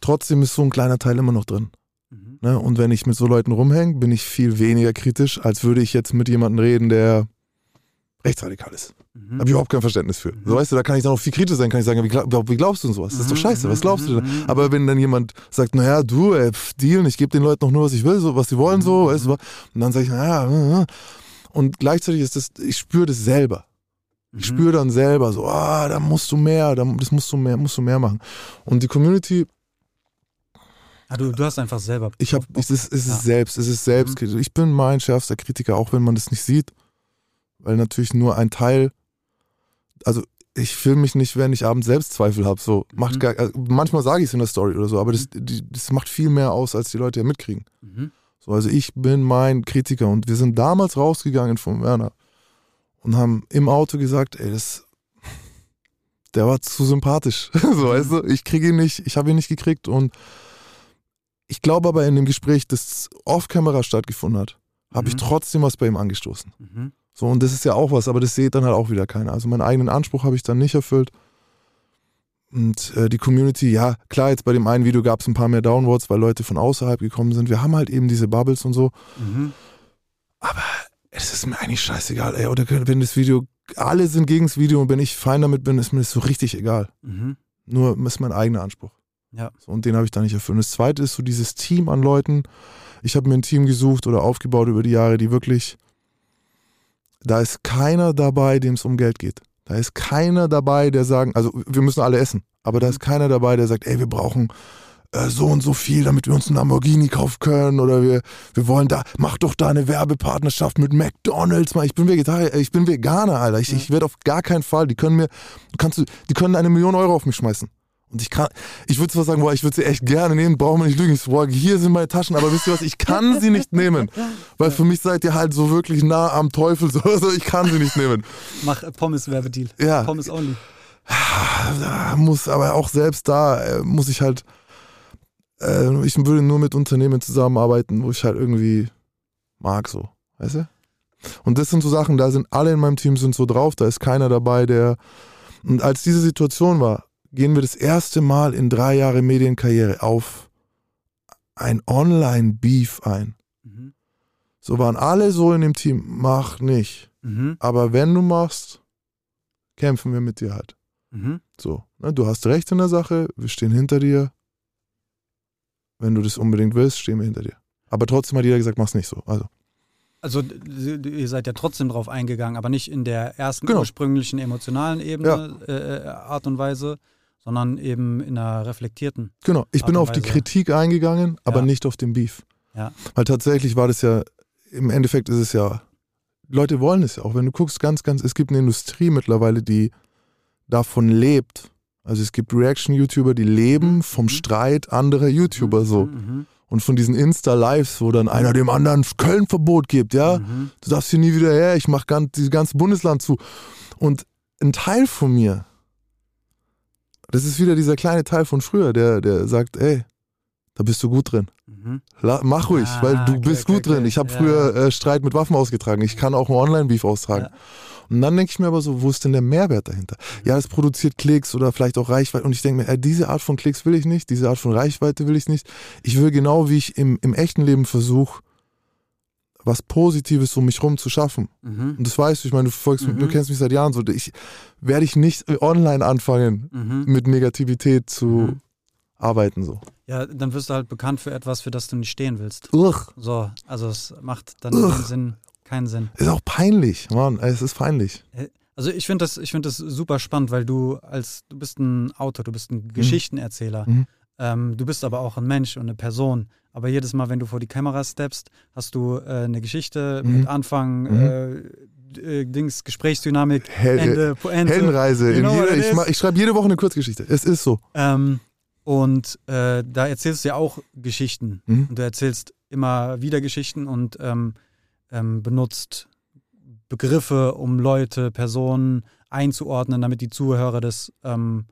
Trotzdem ist so ein kleiner Teil immer noch drin. Mhm. Ne? Und wenn ich mit so Leuten rumhänge, bin ich viel weniger kritisch, als würde ich jetzt mit jemandem reden, der rechtsradikal ist. Mhm. Da habe ich überhaupt kein Verständnis für. So weißt du, da kann ich dann auch viel kritisch sein, kann ich sagen, wie, glaub, wie glaubst du denn sowas? Das ist doch Mhm, scheiße, was glaubst du denn? mhm, mhm. Aber wenn dann jemand sagt, naja, du, ey, pf, Deal, ich gebe den Leuten noch nur, was ich will, so, was sie wollen, so, Mhm, weißt du, und dann sage ich, naja, äh, äh. Und gleichzeitig ist das, ich spüre das selber. Ich Mhm. spüre dann selber so, ah, da musst du mehr, da, das musst du mehr, musst du mehr machen. Und die Community, Ah, du, du hast einfach selber. ich habe, es ist, es ist Ja. selbst, es ist selbst. Ich bin mein schärfster Kritiker, auch wenn man das nicht sieht, weil natürlich nur ein Teil, also ich filme mich nicht, wenn ich abends Selbstzweifel habe. So macht Mhm. gar, also manchmal sage ich es in der Story oder so, aber das, die, das macht viel mehr aus, als die Leute ja mitkriegen. Mhm. So, also ich bin mein Kritiker und wir sind damals rausgegangen vom Werner und haben im Auto gesagt, ey, das, der war zu sympathisch. so, weißt du, ich kriege ihn nicht, ich habe ihn nicht gekriegt und ich glaube aber in dem Gespräch, das off-Camera stattgefunden hat, habe ich Mhm. trotzdem was bei ihm angestoßen. Mhm. So, und das ist ja auch was, aber das sieht dann halt auch wieder keiner. Also meinen eigenen Anspruch habe ich dann nicht erfüllt. Und äh, die Community, ja, klar, jetzt bei dem einen Video gab es ein paar mehr Downvotes, weil Leute von außerhalb gekommen sind. Wir haben halt eben diese Bubbles und so. Mhm. Aber es ist mir eigentlich scheißegal, ey. Oder wenn das Video, alle sind gegen das Video und wenn ich fein damit bin, ist mir das so richtig egal. Mhm. Nur ist mein eigener Anspruch. Ja. So, und den habe ich da nicht erfüllt. Und das zweite ist so dieses Team an Leuten. Ich habe mir ein Team gesucht oder aufgebaut über die Jahre, die wirklich, da ist keiner dabei, dem es um Geld geht. Da ist keiner dabei, der sagen, also wir müssen alle essen, aber da ist keiner dabei, der sagt, ey, wir brauchen äh, so und so viel, damit wir uns einen Lamborghini kaufen können oder wir, wir wollen da, mach doch da eine Werbepartnerschaft mit McDonalds, mal. Ich bin Vegetarier, ich bin Veganer, Alter. Ich, ich werde auf gar keinen Fall, die können mir, kannst du, die können eine Million Euro auf mich schmeißen. Und ich kann, ich würde zwar sagen, boah, ich würde sie echt gerne nehmen, brauchen wir nicht lügen. Ich so, boah, hier sind meine Taschen, aber wisst ihr was, ich kann sie nicht nehmen. Weil für mich seid ihr halt so wirklich nah am Teufel, so, also ich kann sie nicht nehmen. Mach äh, Pommes-Werbedeal. Ja. Pommes only. Da muss, aber auch selbst da äh, muss ich halt, äh, ich würde nur mit Unternehmen zusammenarbeiten, wo ich halt irgendwie mag, so, weißt du? Und das sind so Sachen, da sind alle in meinem Team sind so drauf, da ist keiner dabei, der, und als diese Situation war, gehen wir das erste Mal in drei Jahre Medienkarriere auf ein Online-Beef ein. Mhm. So waren alle so in dem Team, mach nicht. Mhm. Aber wenn du machst, kämpfen wir mit dir halt. Mhm. So, ne, du hast recht in der Sache, wir stehen hinter dir. Wenn du das unbedingt willst, stehen wir hinter dir. Aber trotzdem hat jeder gesagt, mach's nicht so. Also, Also ihr seid ja trotzdem drauf eingegangen, aber nicht in der ersten Genau. ursprünglichen emotionalen Ebene, äh, äh, Art und Weise, sondern eben in einer reflektierten. genau. Ich bin auf die. Kritik eingegangen, aber Ja. nicht auf den Beef. Ja. Weil tatsächlich war das ja, im Endeffekt ist es ja, Leute wollen es ja auch. Wenn du guckst, ganz, ganz, es gibt eine Industrie mittlerweile, die davon lebt. Also es gibt Reaction-YouTuber, die leben vom Mhm. Streit anderer YouTuber so. Mhm. Und von diesen Insta-Lives, wo dann einer dem anderen Köln-Verbot gibt, ja. Mhm. Du darfst hier nie wieder her, ich mach ganz, dieses ganze Bundesland zu. Und ein Teil von mir, das ist wieder dieser kleine Teil von früher, der, der sagt, ey, da bist du gut drin. Mhm. La, mach ruhig, Ah, weil du okay, bist okay, gut drin. okay. Ich habe Ja. früher äh, Streit mit Waffen ausgetragen. Ich kann auch einen Online-Beef austragen. Ja. Und dann denke ich mir aber so, wo ist denn der Mehrwert dahinter? Ja, es produziert Klicks oder vielleicht auch Reichweite. Und ich denke mir, äh, diese Art von Klicks will ich nicht, diese Art von Reichweite will ich nicht. Ich will genau wie ich im, im echten Leben versuche, was Positives um mich rum zu schaffen. Mhm. Und das weißt du, ich meine, du folgst Mhm. du kennst mich seit Jahren so. Ich werde ich nicht online anfangen, Mhm. mit Negativität zu Mhm. arbeiten. So. Ja, dann wirst du halt bekannt für etwas, für das du nicht stehen willst. Uch, So, also es macht dann Ugh. in dem Sinn keinen Sinn. ist auch peinlich, Mann. Es ist peinlich. Also ich finde das, ich finde das super spannend, weil du als du bist ein Autor, du bist ein Geschichtenerzähler. Mhm. Ähm, du bist aber auch ein Mensch und eine Person. Aber jedes Mal, wenn du vor die Kamera steppst, hast du äh, eine Geschichte Mhm. mit Anfang, Mhm. äh, äh, Dings, Gesprächsdynamik, Hel Ende, Pointe. Heldenreise. You know jeder, ich ich schreibe jede Woche eine Kurzgeschichte. Es ist so. Ähm, und äh, da erzählst du ja auch Geschichten. Mhm. Und du erzählst immer wieder Geschichten und ähm, ähm, benutzt Begriffe, um Leute, Personen einzuordnen, damit die Zuhörer das ähm,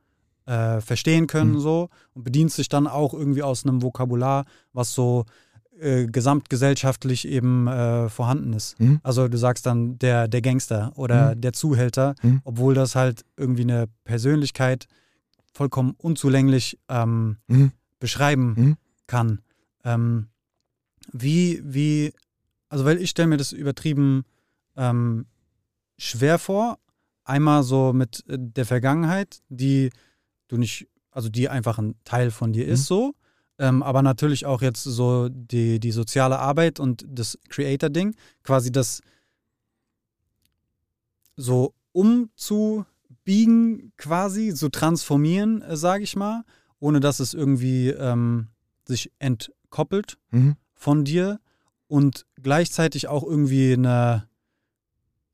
äh, verstehen können Mhm. so und bedienst sich dann auch irgendwie aus einem Vokabular, was so äh, gesamtgesellschaftlich eben äh, vorhanden ist. Mhm. Also du sagst dann der, der Gangster oder Mhm. der Zuhälter, Mhm. obwohl das halt irgendwie eine Persönlichkeit vollkommen unzulänglich ähm, Mhm. beschreiben Mhm. kann. Ähm, wie, wie, also weil ich stelle mir das übertrieben ähm, schwer vor, einmal so mit äh, der Vergangenheit, die du nicht, also die einfach ein Teil von dir ist Mhm. so, ähm, aber natürlich auch jetzt so die, die soziale Arbeit und das Creator-Ding, quasi das so umzubiegen quasi, so transformieren, äh, sage ich mal, ohne dass es irgendwie ähm, sich entkoppelt Mhm. von dir und gleichzeitig auch irgendwie eine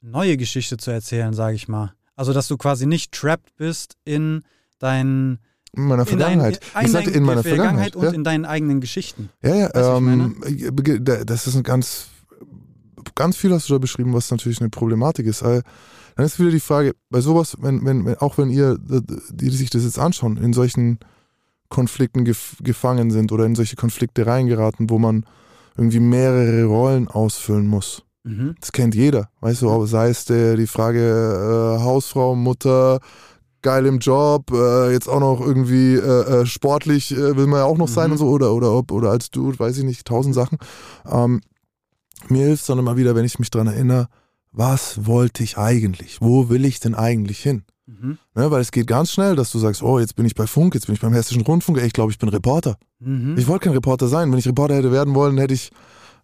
neue Geschichte zu erzählen, sage ich mal. Also, dass du quasi nicht trapped bist in deinen In meiner in dein- Vergangenheit. in ich sagte dein- in meiner Vergangenheit Vergangenheit. und ja. in deinen eigenen Geschichten. Ja, ja, ähm, äh, das ist ein ganz, ganz viel hast du da beschrieben, was natürlich eine Problematik ist. Dann ist wieder die Frage, bei sowas, wenn, wenn, wenn auch wenn ihr, die sich das jetzt anschauen, in solchen Konflikten gef gefangen sind oder in solche Konflikte reingeraten, wo man irgendwie mehrere Rollen ausfüllen muss. Mhm. Das kennt jeder, weißt du, sei es der, die Frage äh, Hausfrau, Mutter, geil im Job, äh, jetzt auch noch irgendwie äh, äh, sportlich äh, will man ja auch noch sein Mhm. und so, oder, oder, ob- oder als Dude, weiß ich nicht, tausend Sachen. Ähm, mir hilft es dann immer wieder, wenn ich mich dran erinnere, was wollte ich eigentlich? Wo will ich denn eigentlich hin? Mhm. Ne, weil es geht ganz schnell, dass du sagst, oh, jetzt bin ich bei Funk, jetzt bin ich beim Hessischen Rundfunk, ey, ich glaube, ich bin Reporter. Mhm. Ich wollte kein Reporter sein. Wenn ich Reporter hätte werden wollen, hätte ich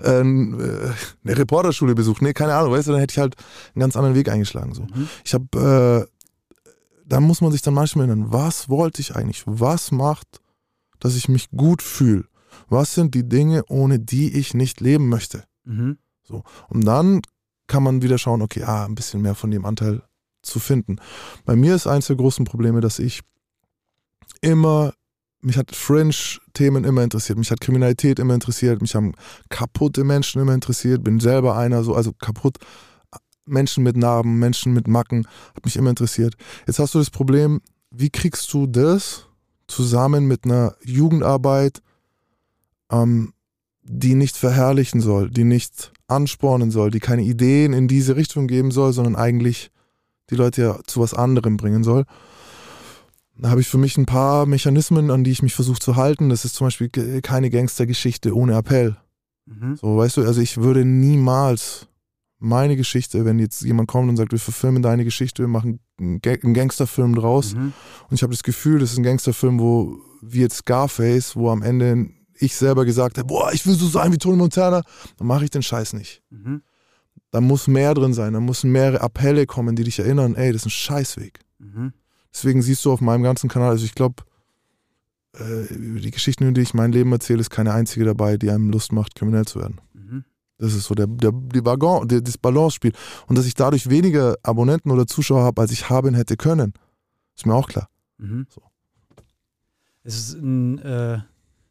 äh, eine Reporterschule besucht. Nee, keine Ahnung, weißt du, dann hätte ich halt einen ganz anderen Weg eingeschlagen. So. Mhm. Ich habe, äh, da muss man sich dann manchmal erinnern, was wollte ich eigentlich? Was macht, dass ich mich gut fühle? Was sind die Dinge, ohne die ich nicht leben möchte? Mhm. Und dann kann man wieder schauen, okay, ah, ein bisschen mehr von dem Anteil zu finden. Bei mir ist eins der großen Probleme, dass ich immer, mich hat Fringe-Themen immer interessiert, mich hat Kriminalität immer interessiert, mich haben kaputte Menschen immer interessiert, bin selber einer, so, also kaputt. Menschen mit Narben, Menschen mit Macken, hat mich immer interessiert. Jetzt hast du das Problem, wie kriegst du das zusammen mit einer Jugendarbeit, ähm, die nicht verherrlichen soll, die nicht anspornen soll, die keine Ideen in diese Richtung geben soll, sondern eigentlich die Leute ja zu was anderem bringen soll. Da habe ich für mich ein paar Mechanismen, an die ich mich versuche zu halten. Das ist zum Beispiel keine Gangstergeschichte ohne Appell. Mhm. So, weißt du, also ich würde niemals meine Geschichte, wenn jetzt jemand kommt und sagt, wir verfilmen deine Geschichte, wir machen einen Ga- einen Gangsterfilm draus, Mhm. und ich habe das Gefühl, das ist ein Gangsterfilm, wo, wie jetzt Scarface, wo am Ende ich selber gesagt habe, boah, ich will so sein wie Tony Montana, dann mache ich den Scheiß nicht. Mhm. Da muss mehr drin sein, da müssen mehrere Appelle kommen, die dich erinnern, ey, das ist ein Scheißweg. Mhm. Deswegen siehst du auf meinem ganzen Kanal, also ich glaube, äh, über die Geschichten, die ich mein Leben erzähle, ist keine einzige dabei, die einem Lust macht, kriminell zu werden. Mhm. Das ist so der, der, die Waggon, der, das Balance-Spiel. Und dass ich dadurch weniger Abonnenten oder Zuschauer habe, als ich haben hätte können, ist mir auch klar. Mhm. So. Es ist ein äh,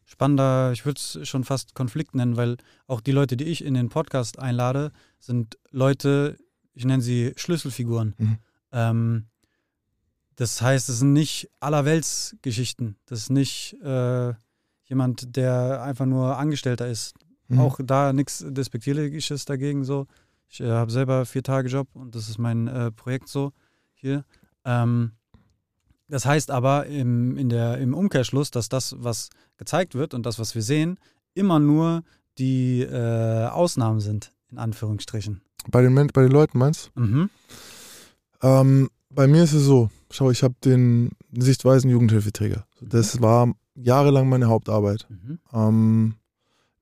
spannender, ich würde es schon fast Konflikt nennen, weil auch die Leute, die ich in den Podcast einlade, sind Leute, ich nenne sie Schlüsselfiguren. Mhm. Ähm, das heißt, es sind nicht allerweltsgeschichten. Das ist nicht äh, jemand, der einfach nur Angestellter ist. Mhm. Auch da nichts Despektierliches dagegen so. Ich äh, habe selber vier Tage Job und das ist mein äh, Projekt so hier. Ähm, das heißt aber im, in der, im Umkehrschluss, dass das, was gezeigt wird und das, was wir sehen, immer nur die äh, Ausnahmen sind, in Anführungsstrichen. Bei den, bei den Leuten meinst Mhm. du? Ähm, bei mir ist es so, schau, ich habe den Sichtweisen Jugendhilfeträger. Das war jahrelang meine Hauptarbeit. Mhm. Ähm,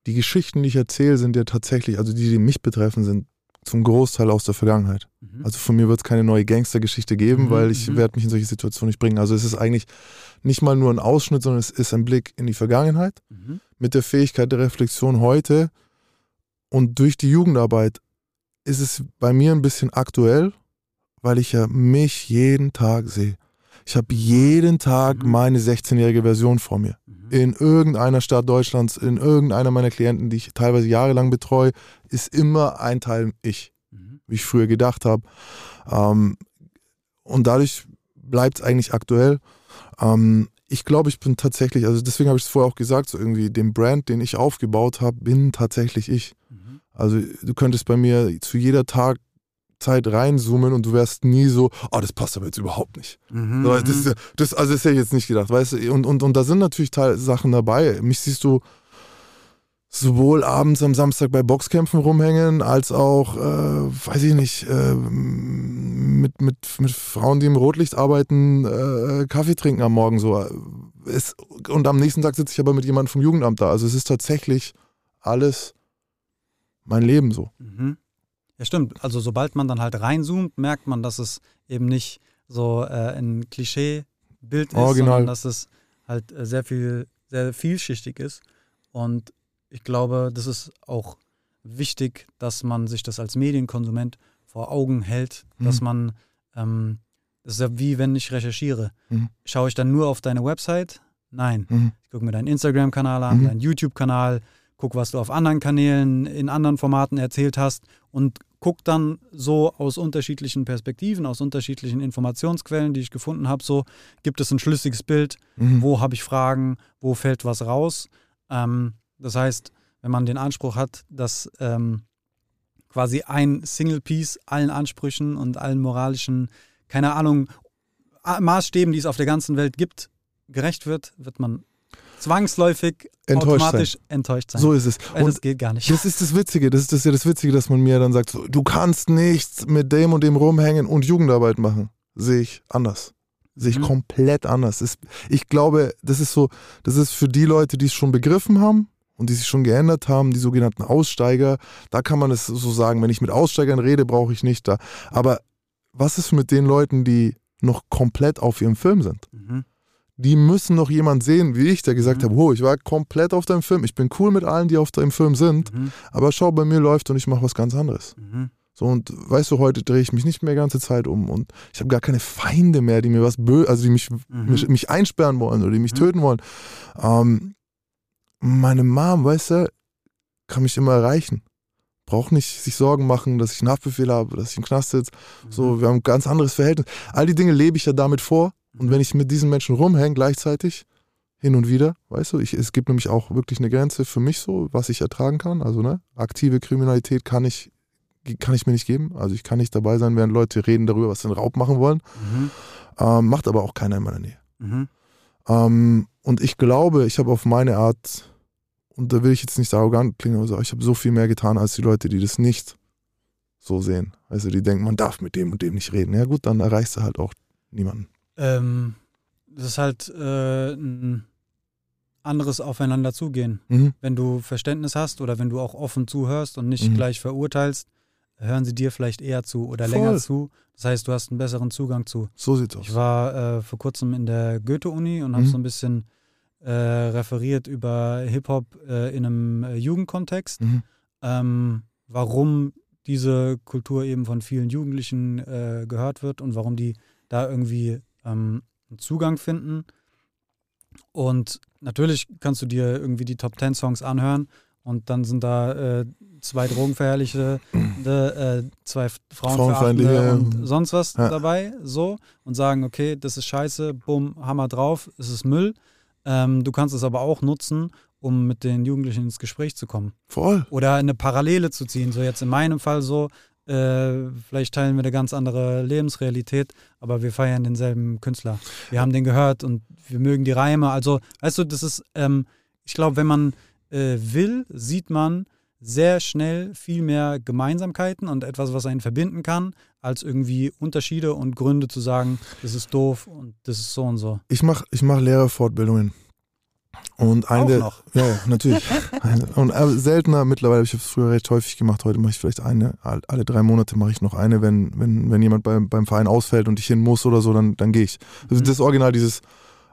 die Geschichten, die ich erzähle, sind ja tatsächlich, also die, die mich betreffen, sind zum Großteil aus der Vergangenheit. Mhm. Also von mir wird es keine neue Gangstergeschichte geben, Mhm, weil ich mhm. werde mich in solche Situationen nicht bringen. Also es ist eigentlich nicht mal nur ein Ausschnitt, sondern es ist ein Blick in die Vergangenheit Mhm. mit der Fähigkeit der Reflexion heute und durch die Jugendarbeit ist es bei mir ein bisschen aktuell, weil ich ja mich jeden Tag sehe. Ich habe jeden Tag Mhm. meine 16-jährige Version vor mir. Mhm. In irgendeiner Stadt Deutschlands, in irgendeiner meiner Klienten, die ich teilweise jahrelang betreue, ist immer ein Teil ich, Mhm. wie ich früher gedacht habe. Ähm, und dadurch bleibt es eigentlich aktuell. Ähm, ich glaube, ich bin tatsächlich, also deswegen habe ich es vorher auch gesagt, so irgendwie, den Brand, den ich aufgebaut habe, bin tatsächlich ich. Also du könntest bei mir zu jeder Tagzeit reinzoomen und du wärst nie so, oh, das passt aber jetzt überhaupt nicht. Mhm. So, das, ist- das, also das hätte ich jetzt nicht gedacht, weißt du? Und, und, und da sind natürlich Teil Sachen dabei. Mich siehst du sowohl abends am Samstag bei Boxkämpfen rumhängen, als auch, äh, weiß ich nicht, äh, mit, mit, mit Frauen, die im Rotlicht arbeiten, äh, Kaffee trinken am Morgen so. Es, und am nächsten Tag sitze ich aber mit jemandem vom Jugendamt da. Also es ist tatsächlich alles mein Leben so. Mhm. Ja, stimmt. Also sobald man dann halt reinzoomt, merkt man, dass es eben nicht so äh, ein Klischeebild ist, sondern dass es halt äh, sehr viel, sehr vielschichtig ist. Und ich glaube, das ist auch wichtig, dass man sich das als Medienkonsument vor Augen hält, dass Mhm. man, ähm, das ist ja wie wenn ich recherchiere. Mhm. Schaue ich dann nur auf deine Website? Nein. Mhm. Ich gucke mir deinen Instagram-Kanal an, Mhm. deinen YouTube-Kanal, guck, was du auf anderen Kanälen, in anderen Formaten erzählt hast und guck dann so aus unterschiedlichen Perspektiven, aus unterschiedlichen Informationsquellen, die ich gefunden habe, so gibt es ein schlüssiges Bild, Mhm. wo habe ich Fragen, wo fällt was raus. Ähm, das heißt, wenn man den Anspruch hat, dass ähm, quasi ein Single-Piece allen Ansprüchen und allen moralischen, keine Ahnung, Maßstäben, die es auf der ganzen Welt gibt, gerecht wird, wird man zwangsläufig Enttäuscht automatisch enttäuscht sein. So ist es. Und das geht gar nicht. Das ist das Witzige, das ist das ja das Witzige, dass man mir dann sagt, so, du kannst nicht mit dem und dem rumhängen und Jugendarbeit machen. Sehe ich anders. Sehe ich Mhm. komplett anders. Es- Ich glaube, das ist so, das ist für die Leute, die es schon begriffen haben und die sich schon geändert haben, die sogenannten Aussteiger, da kann man es so sagen, wenn ich mit Aussteigern rede, brauche ich nicht da. Aber was ist mit den Leuten, die noch komplett auf ihrem Film sind? Mhm. Die müssen noch jemand sehen, wie ich, der gesagt Mhm. hat, oh, ich war komplett auf deinem Film, ich bin cool mit allen, die auf deinem Film sind, Mhm. aber schau, bei mir läuft und ich mache was ganz anderes. Mhm. So und weißt du, heute drehe ich mich nicht mehr die ganze Zeit um und ich habe gar keine Feinde mehr, die mir was bö also die mich, Mhm. mich, mich einsperren wollen oder die mich Mhm. töten wollen. Ähm, meine Mom, weißt du, kann mich immer erreichen. Braucht nicht sich Sorgen machen, dass ich einen Haftbefehl habe, dass ich im Knast sitze. Mhm. So, wir haben ein ganz anderes Verhältnis. All die Dinge lebe ich ja damit vor. Und wenn ich mit diesen Menschen rumhänge, gleichzeitig, hin und wieder, weißt du, ich, es gibt nämlich auch wirklich eine Grenze für mich so, was ich ertragen kann. Also, ne, aktive Kriminalität kann ich, kann ich mir nicht geben. Also, ich kann nicht dabei sein, während Leute reden darüber, was sie in Raub machen wollen. Mhm. Ähm, macht aber auch keiner in meiner Nähe. Mhm. Ähm, und ich glaube, ich habe auf meine Art, und da will ich jetzt nicht arrogant klingen, aber so, ich habe so viel mehr getan als die Leute, die das nicht so sehen. Also die denken, man darf mit dem und dem nicht reden. Ja gut, dann erreichst du halt auch niemanden. Ähm, das ist halt äh, ein anderes Aufeinander zugehen. Mhm. Wenn du Verständnis hast oder wenn du auch offen zuhörst und nicht Mhm. gleich verurteilst, hören sie dir vielleicht eher zu oder Voll. länger zu. Das heißt, du hast einen besseren Zugang zu. So sieht's aus. Ich war äh, vor kurzem in der Goethe-Uni und habe Mhm. so ein bisschen äh, referiert über Hip-Hop äh, in einem äh, Jugendkontext. Mhm. ähm, warum diese Kultur eben von vielen Jugendlichen äh, gehört wird und warum die da irgendwie ähm, einen Zugang finden. Und natürlich kannst du dir irgendwie die Top 10 Songs anhören und dann sind da äh, zwei Drogenverherrliche, äh, zwei Frauenfeindliche, und sonst was ja. dabei so und sagen, okay, das ist scheiße, bumm, Hammer drauf, es ist Müll. Ähm, du kannst es aber auch nutzen, um mit den Jugendlichen ins Gespräch zu kommen Voll. oder eine Parallele zu ziehen. So jetzt in meinem Fall so, äh, vielleicht teilen wir eine ganz andere Lebensrealität, aber wir feiern denselben Künstler. Wir haben den gehört und wir mögen die Reime. Also, weißt du, das ist, ähm, ich glaube, wenn man äh, will, sieht man sehr schnell viel mehr Gemeinsamkeiten und etwas, was einen verbinden kann, als irgendwie Unterschiede und Gründe zu sagen, das ist doof und das ist so und so. Ich mache ich mach Lehrerfortbildungen. Und eine Auch der, noch. Ja, natürlich. und äh, seltener mittlerweile, ich habe es früher recht häufig gemacht, heute mache ich vielleicht eine, all- alle drei Monate mache ich noch eine, wenn, wenn, wenn jemand beim, beim Verein ausfällt und ich hin muss oder so, dann, dann gehe ich. Das, Mhm. das ist original dieses,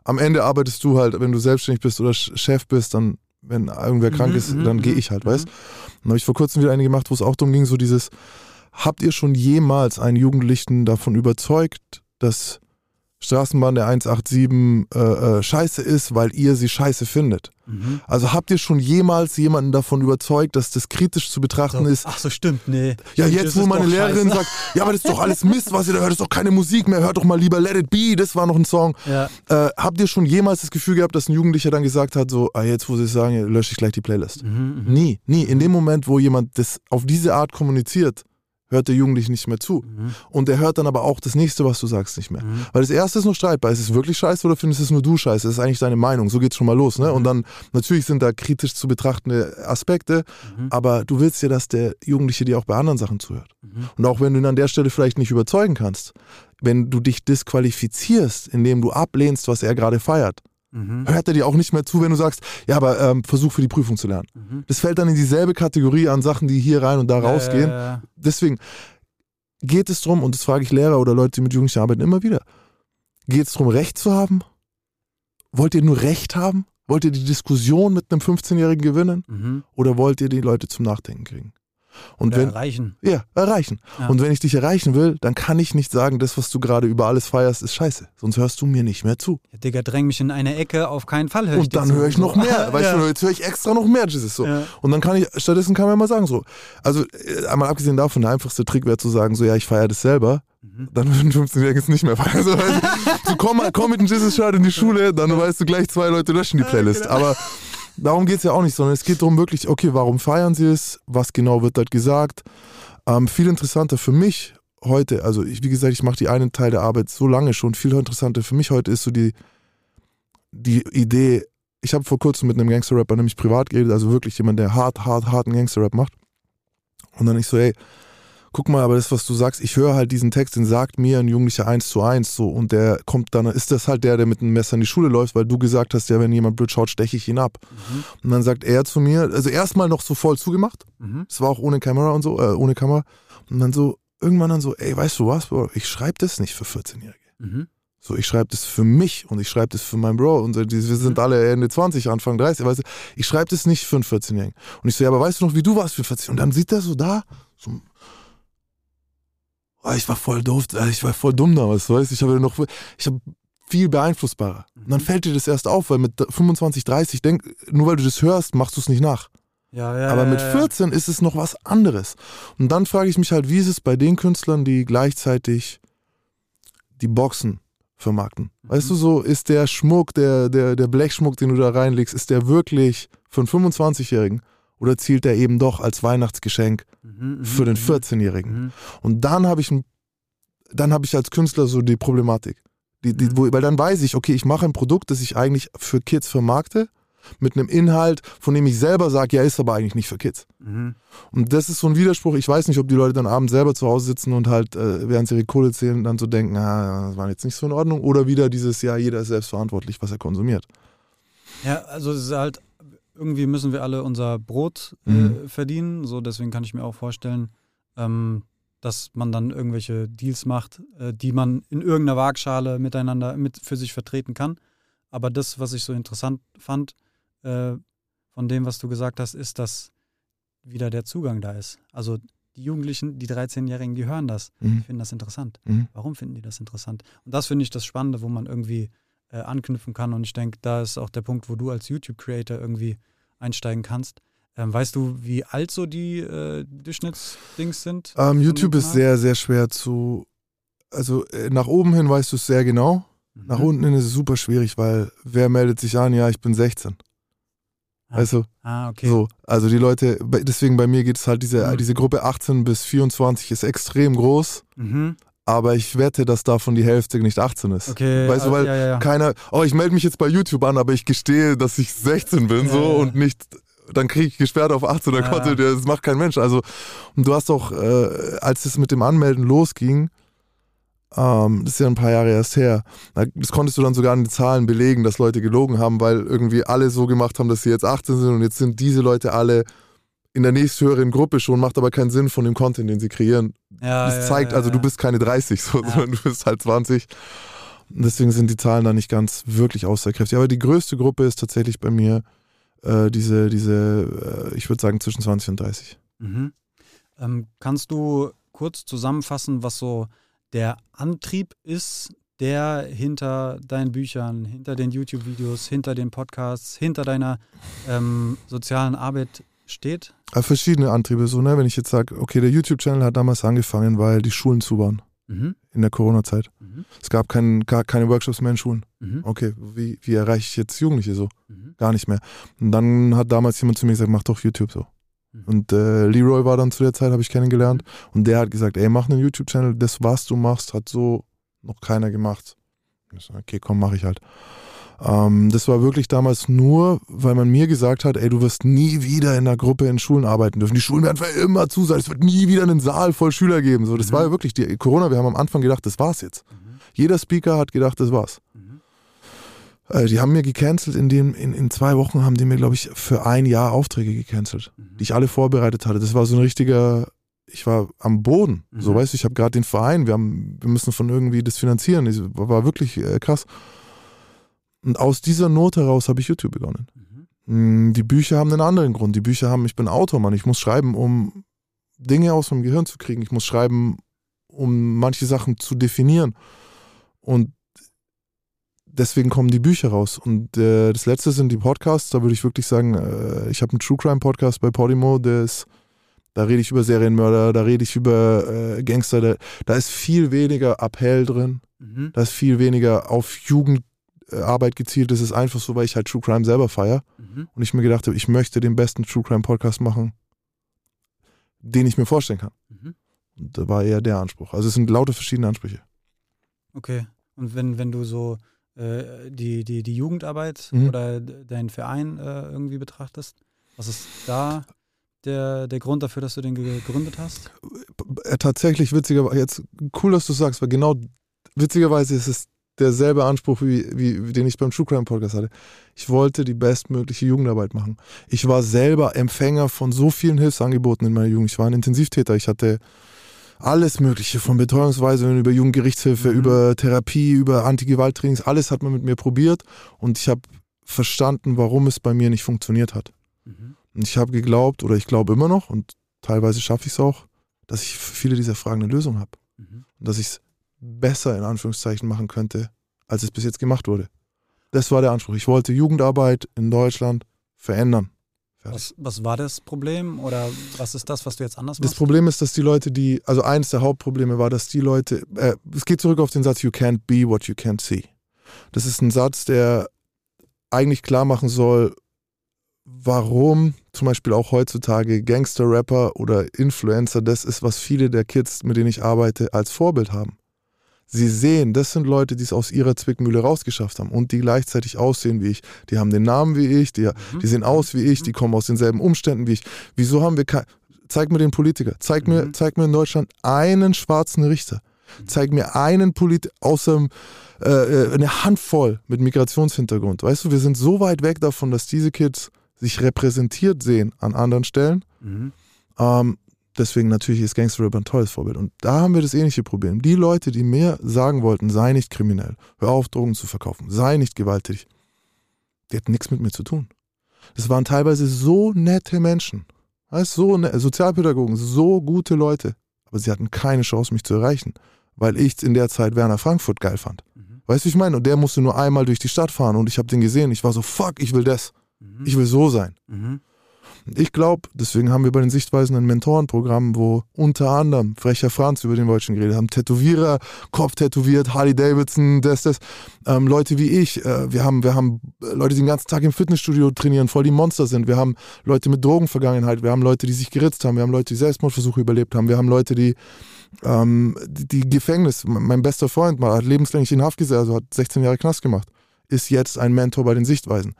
am Ende arbeitest du halt, wenn du selbstständig bist oder Chef bist, dann, wenn irgendwer krank Mhm, ist, mhm, dann gehe mhm, ich halt, mhm. weißt Dann habe ich vor kurzem wieder eine gemacht, wo es auch darum ging, so dieses, habt ihr schon jemals einen Jugendlichen davon überzeugt, dass Straßenbahn der 187 äh, äh, scheiße ist, weil ihr sie scheiße findet? Mhm. Also habt ihr schon jemals jemanden davon überzeugt, dass das kritisch zu betrachten So. ist? Ach so, stimmt, nee. Ja, Stimmt, jetzt wo meine Lehrerin scheiße. sagt, ja, aber das ist doch alles Mist, was ihr da hört, das ist doch keine Musik mehr, hört doch mal lieber Let It Be, das war noch ein Song. Ja, Äh, habt ihr schon jemals das Gefühl gehabt, dass ein Jugendlicher dann gesagt hat, so, ah, jetzt wo sie es sagen, lösche ich gleich die Playlist? mhm, mhm. Nie, nie. In dem Moment, wo jemand das auf diese Art kommuniziert, hört der Jugendliche nicht mehr zu. Mhm. Und er hört dann aber auch das nächste, was du sagst, nicht mehr. Mhm. Weil das erste ist noch streitbar. Ist es wirklich scheiße oder findest du es nur du scheiße? Das ist eigentlich deine Meinung. So geht's schon mal los. Ne? Und dann, natürlich sind da kritisch zu betrachtende Aspekte, Mhm. aber du willst ja, dass der Jugendliche dir auch bei anderen Sachen zuhört. Mhm. Und auch wenn du ihn an der Stelle vielleicht nicht überzeugen kannst, wenn du dich disqualifizierst, indem du ablehnst, was er gerade feiert, Mhm. hört er dir auch nicht mehr zu, wenn du sagst, ja, aber ähm, versuch für die Prüfung zu lernen. Mhm. Das fällt dann in dieselbe Kategorie an Sachen, die hier rein und da rausgehen. Äh, Deswegen geht es darum, und das frage ich Lehrer oder Leute, die mit Jugendlichen arbeiten, immer wieder, geht es darum, Recht zu haben? Wollt ihr nur Recht haben? Wollt ihr die Diskussion mit einem 15-Jährigen gewinnen? mhm. Oder wollt ihr die Leute zum Nachdenken kriegen? Und Oder wenn, erreichen. ja, erreichen. Ja. Und wenn ich dich erreichen will, dann kann ich nicht sagen, das, was du gerade über alles feierst, ist scheiße. Sonst hörst du mir nicht mehr zu. Ja, Digga, dräng mich in eine Ecke, auf keinen Fall höre ich Und dann höre ich noch mehr. Weißt ja. du, jetzt höre ich extra noch mehr, Jesus. So. Ja. Und dann kann ich, stattdessen kann man mal sagen, so. Also, äh, einmal abgesehen davon, der einfachste Trick wäre zu sagen, so, ja, ich feiere das selber. Mhm. Dann würden 15-Jährige es nicht mehr feiern. So, weißt du, komm mal, komm mit dem Jesus-Shirt in die Schule, dann weißt du gleich, zwei Leute löschen die Playlist. genau. Aber darum geht es ja auch nicht, sondern es geht darum wirklich, okay, warum feiern sie es? Was genau wird dort gesagt? Ähm, viel interessanter für mich heute, also ich, wie gesagt, ich mache die einen Teil der Arbeit so lange schon, viel interessanter für mich heute ist so die, die Idee, ich habe vor kurzem mit einem Gangster-Rapper nämlich privat geredet, also wirklich jemand, der hart, hart, harten Gangster-Rap macht. Und dann ich so, ey, guck mal, aber das, was du sagst, ich höre halt diesen Text, den sagt mir ein Jugendlicher eins zu eins so und der kommt dann, ist das halt der, der mit einem Messer in die Schule läuft, weil du gesagt hast, ja, wenn jemand blöd schaut, steche ich ihn ab. Mhm. Und dann sagt er zu mir, also erstmal noch so voll zugemacht, Mhm. es war auch ohne Kamera und so, äh, ohne Kamera. Und dann so, irgendwann dann so, ey, weißt du was, Bro, ich schreibe das nicht für 14-Jährige. Mhm. So, ich schreibe das für mich und ich schreibe das für meinen Bro. Und wir sind alle Ende 20, Anfang 30, weißt du, ich schreibe das nicht für einen 14-Jährigen. Und ich so, ja, aber weißt du noch, wie du warst für 14? Und dann sieht er so da, so, oh, ich war voll doof, äh, ich war voll dumm damals, weißt du, ich habe noch, ich habe viel beeinflussbarer. Und dann fällt dir das erst auf, weil mit 25, 30, denk, nur weil du das hörst, machst du es nicht nach. Ja, ja, Aber ja, mit ja. 14 ist es noch was anderes. Und dann frage ich mich halt, wie ist es bei den Künstlern, die gleichzeitig die Boxen vermarkten? Weißt du, so ist der Schmuck, der, der, der Blechschmuck, den du da reinlegst, ist der wirklich für einen 25-Jährigen oder zielt der eben doch als Weihnachtsgeschenk Mhm, mhm, für den mhm. 14-Jährigen? Mhm. Und dann habe ich, dann habe ich als Künstler so die Problematik. Die, die, Mhm. wo, weil dann weiß ich, okay, ich mache ein Produkt, das ich eigentlich für Kids vermarkte, mit einem Inhalt, von dem ich selber sage, ja, ist aber eigentlich nicht für Kids. Mhm. Und das ist so ein Widerspruch. Ich weiß nicht, ob die Leute dann abends selber zu Hause sitzen und halt, äh, während sie ihre Kohle zählen, dann so denken, ah, das war jetzt nicht so in Ordnung. Oder wieder dieses, ja, jeder ist selbst verantwortlich, was er konsumiert. Ja, also es ist halt, irgendwie müssen wir alle unser Brot äh, Mhm. verdienen. So, deswegen kann ich mir auch vorstellen, ähm, dass man dann irgendwelche Deals macht, äh, die man in irgendeiner Waagschale miteinander mit für sich vertreten kann. Aber das, was ich so interessant fand, äh, von dem, was du gesagt hast, ist, dass wieder der Zugang da ist. Also die Jugendlichen, die 13-Jährigen, die hören das, Mhm. finden das interessant. Mhm. Warum finden die das interessant? Und das finde ich das Spannende, wo man irgendwie äh, anknüpfen kann. Und ich denke, da ist auch der Punkt, wo du als YouTube-Creator irgendwie einsteigen kannst. Ähm, weißt du, wie alt so die äh, Durchschnittsdings sind? Ähm, YouTube ist sehr, sehr schwer zu. Also äh, nach oben hin weißt du es sehr genau. Mhm. Nach unten hin ist es super schwierig, weil wer meldet sich an? Ja, ich bin 16. Ah. Weißt du? Ah, okay. So, also die Leute, deswegen bei mir geht es halt, diese, Mhm. diese Gruppe 18 bis 24 ist extrem groß, Mhm. Aber ich wette, dass davon die Hälfte nicht 18 ist. Okay. Weißt du, äh, weil ja, ja. Keiner, oh, ich melde mich jetzt bei YouTube an, aber ich gestehe, dass ich 16 bin, Ja, so und nicht, dann kriege ich gesperrt auf 18, dann Ja, konnte, ja. das macht kein Mensch. Also, und du hast auch, äh, als es mit dem Anmelden losging, ähm, das ist ja ein paar Jahre erst her, da- das konntest du dann sogar an den Zahlen belegen, dass Leute gelogen haben, weil irgendwie alle so gemacht haben, dass sie jetzt 18 sind und jetzt sind diese Leute alle in der nächsthöheren Gruppe schon, macht aber keinen Sinn von dem Content, den sie kreieren. ja, Das ja, zeigt, ja, also du bist keine 30, so, sondern du bist halt 20. Und deswegen sind die Zahlen da nicht ganz wirklich aussagekräftig. Aber die größte Gruppe ist tatsächlich bei mir äh, diese, diese äh, ich würde sagen, zwischen 20 und 30. Mhm. Ähm, kannst du kurz zusammenfassen, was so der Antrieb ist, der hinter deinen Büchern, hinter den YouTube-Videos, hinter den Podcasts, hinter deiner ähm, sozialen Arbeit steht? Äh, verschiedene Antriebe, so, ne? Wenn ich jetzt sage, okay, der YouTube-Channel hat damals angefangen, weil die Schulen zu waren Mhm. in der Corona-Zeit. Mhm. Es gab kein, gar keine Workshops mehr in Schulen. Mhm. Okay, wie, wie erreiche ich jetzt Jugendliche so? Mhm. Gar nicht mehr. Und dann hat damals jemand zu mir gesagt, mach doch YouTube so. Mhm. Und äh, Leroy war dann zu der Zeit, habe ich kennengelernt. Und der hat gesagt, ey, mach einen YouTube-Channel, das, was du machst, hat so noch keiner gemacht. Ich so, okay, komm, mach ich halt. Ähm, das war wirklich damals nur, weil man mir gesagt hat, ey, du wirst nie wieder in einer Gruppe in Schulen arbeiten dürfen. Die Schulen werden für immer zu sein. Es wird nie wieder einen Saal voll Schüler geben. So, das Mhm. war ja wirklich die Corona. Wir haben am Anfang gedacht, das war's jetzt. Mhm. Jeder Speaker hat gedacht, das war's. Mhm. Äh, die haben mir gecancelt, in, dem, in, in zwei Wochen haben die mir, glaube ich, für ein Jahr Aufträge gecancelt, Mhm. die ich alle vorbereitet hatte. Das war so ein richtiger, ich war am Boden. So, Mhm. weißt du, ich habe gerade den Verein, wir, haben, wir müssen von irgendwie das finanzieren. Das war, war wirklich äh, krass. Und aus dieser Not heraus habe ich YouTube begonnen. Mhm. Mm, Die Bücher haben einen anderen Grund. Die Bücher haben, ich bin Autor, Mann. Ich muss schreiben, um Dinge aus meinem Gehirn zu kriegen. Ich muss schreiben, um manche Sachen zu definieren. Und deswegen kommen die Bücher raus. Und äh, das letzte sind die Podcasts. Da würde ich wirklich sagen, äh, ich habe einen True Crime Podcast bei Podimo, der ist, da rede ich über Serienmörder, da rede ich über äh, Gangster. Da, da ist viel weniger Appell drin. Mhm. Da ist viel weniger auf Jugend, Jugendarbeit gezielt, das ist einfach so, weil ich halt True Crime selber feiere Mhm. und ich mir gedacht habe, ich möchte den besten True Crime Podcast machen, den ich mir vorstellen kann. Mhm. Und da war eher der Anspruch. Also es sind lauter verschiedene Ansprüche. Okay. Und wenn, wenn du so äh, die, die, die Jugendarbeit Mhm. oder deinen Verein äh, irgendwie betrachtest, was ist da der, der Grund dafür, dass du den ge- gegründet hast? Äh, Tatsächlich witzigerweise, jetzt cool, dass du sagst, weil genau witzigerweise ist es derselbe Anspruch, wie, wie, den ich beim True Crime Podcast hatte. Ich wollte die bestmögliche Jugendarbeit machen. Ich war selber Empfänger von so vielen Hilfsangeboten in meiner Jugend. Ich war ein Intensivtäter. Ich hatte alles Mögliche, von Betreuungsweisen über Jugendgerichtshilfe, Mhm. über Therapie, über Antigewalttrainings, alles hat man mit mir probiert und ich habe verstanden, warum es bei mir nicht funktioniert hat. Mhm. Und ich habe geglaubt, oder ich glaube immer noch, und teilweise schaffe ich es auch, dass ich für viele dieser Fragen eine Lösung habe. Mhm. Und dass ich es besser in Anführungszeichen machen könnte, als es bis jetzt gemacht wurde. Das war der Anspruch. Ich wollte Jugendarbeit in Deutschland verändern. Was, was war das Problem oder was ist das, was du jetzt anders Das machst? Problem ist, dass die Leute, die, also eines der Hauptprobleme war, dass die Leute, äh, es geht zurück auf den Satz, you can't be what you can't see. Das ist ein Satz, der eigentlich klar machen soll, warum zum Beispiel auch heutzutage Gangster-Rapper oder Influencer das ist, was viele der Kids, mit denen ich arbeite, als Vorbild haben. Sie sehen, das sind Leute, die es aus ihrer Zwickmühle rausgeschafft haben und die gleichzeitig aussehen wie ich. Die haben den Namen wie ich, die, Mhm. die sehen aus wie ich, die kommen aus denselben Umständen wie ich. Wieso haben wir kein. Zeig mir den Politiker. Zeig, mir, Mhm. zeig mir in Deutschland einen schwarzen Richter. Zeig mir einen Politiker, außer äh, äh, eine Handvoll mit Migrationshintergrund. Weißt du, wir sind so weit weg davon, dass diese Kids sich repräsentiert sehen an anderen Stellen. Mhm. Ähm, deswegen natürlich ist Gangster-Rap ein tolles Vorbild. Und da haben wir das ähnliche Problem. Die Leute, die mir sagen wollten, sei nicht kriminell, hör auf, Drogen zu verkaufen, sei nicht gewalttätig, die hatten nichts mit mir zu tun. Das waren teilweise so nette Menschen. Weißt, so ne Sozialpädagogen, so gute Leute. Aber sie hatten keine Chance, mich zu erreichen, weil ich in der Zeit Werner Frankfurt geil fand. Mhm. Weißt du, wie ich meine? Und der musste nur einmal durch die Stadt fahren und ich habe den gesehen. Ich war so, fuck, ich will das. Mhm. Ich will so sein. Mhm. Ich glaube, deswegen haben wir bei den Sichtweisen ein Mentorenprogramm, wo unter anderem Frecher Franz, über den schon geredet haben, Tätowierer, Kopf tätowiert, Harley Davidson, das, das, ähm, Leute wie ich, äh, wir haben, wir haben äh, Leute, die den ganzen Tag im Fitnessstudio trainieren, voll die Monster sind, wir haben Leute mit Drogenvergangenheit, wir haben Leute, die sich geritzt haben, wir haben Leute, die Selbstmordversuche überlebt haben, wir haben Leute, die ähm, die Gefängnis, mein bester Freund mal, hat lebenslänglich in Haft gesessen, also hat 16 Jahre Knast gemacht, ist jetzt ein Mentor bei den Sichtweisen.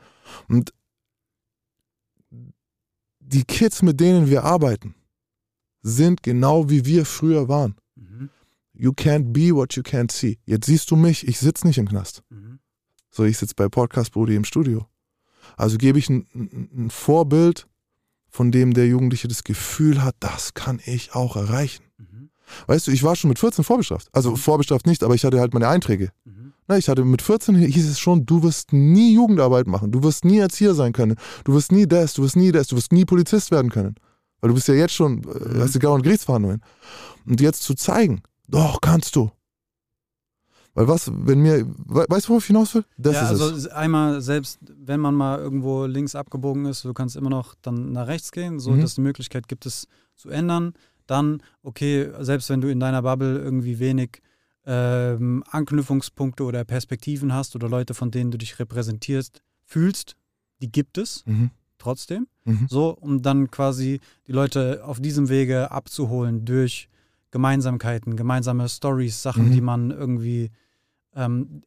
Und die Kids, mit denen wir arbeiten, sind genau wie wir früher waren. Mhm. You can't be what you can't see. Jetzt siehst du mich, ich sitze nicht im Knast. Mhm. So, ich sitze bei Podcast Brody im Studio. Also gebe ich ein, ein, Vorbild, von dem der Jugendliche das Gefühl hat, das kann ich auch erreichen. Mhm. Weißt du, ich war schon mit 14 vorbestraft. Also vorbestraft nicht, aber ich hatte halt meine Einträge. Mhm. Na, ich hatte mit 14 hieß es schon, du wirst nie Jugendarbeit machen, du wirst nie Erzieher sein können, du wirst nie das, du wirst nie das, du wirst nie Polizist werden können. Weil du bist ja jetzt schon, äh, Mhm. hast du gar Gerichtsverhandlungen. Und jetzt zu zeigen, doch, kannst du. Weil was, wenn mir, we- weißt du, worauf ich hinaus will? Das ja, ist also es. einmal, selbst wenn man mal irgendwo links abgebogen ist, du kannst immer noch dann nach rechts gehen, so Mhm. dass die Möglichkeit gibt es zu ändern. Dann, okay, selbst wenn du in deiner Bubble irgendwie wenig ähm, Anknüpfungspunkte oder Perspektiven hast oder Leute, von denen du dich repräsentierst, fühlst, die gibt es Mhm. trotzdem. Mhm. So, um dann quasi die Leute auf diesem Wege abzuholen durch Gemeinsamkeiten, gemeinsame Stories, Sachen, Mhm. die man irgendwie ähm,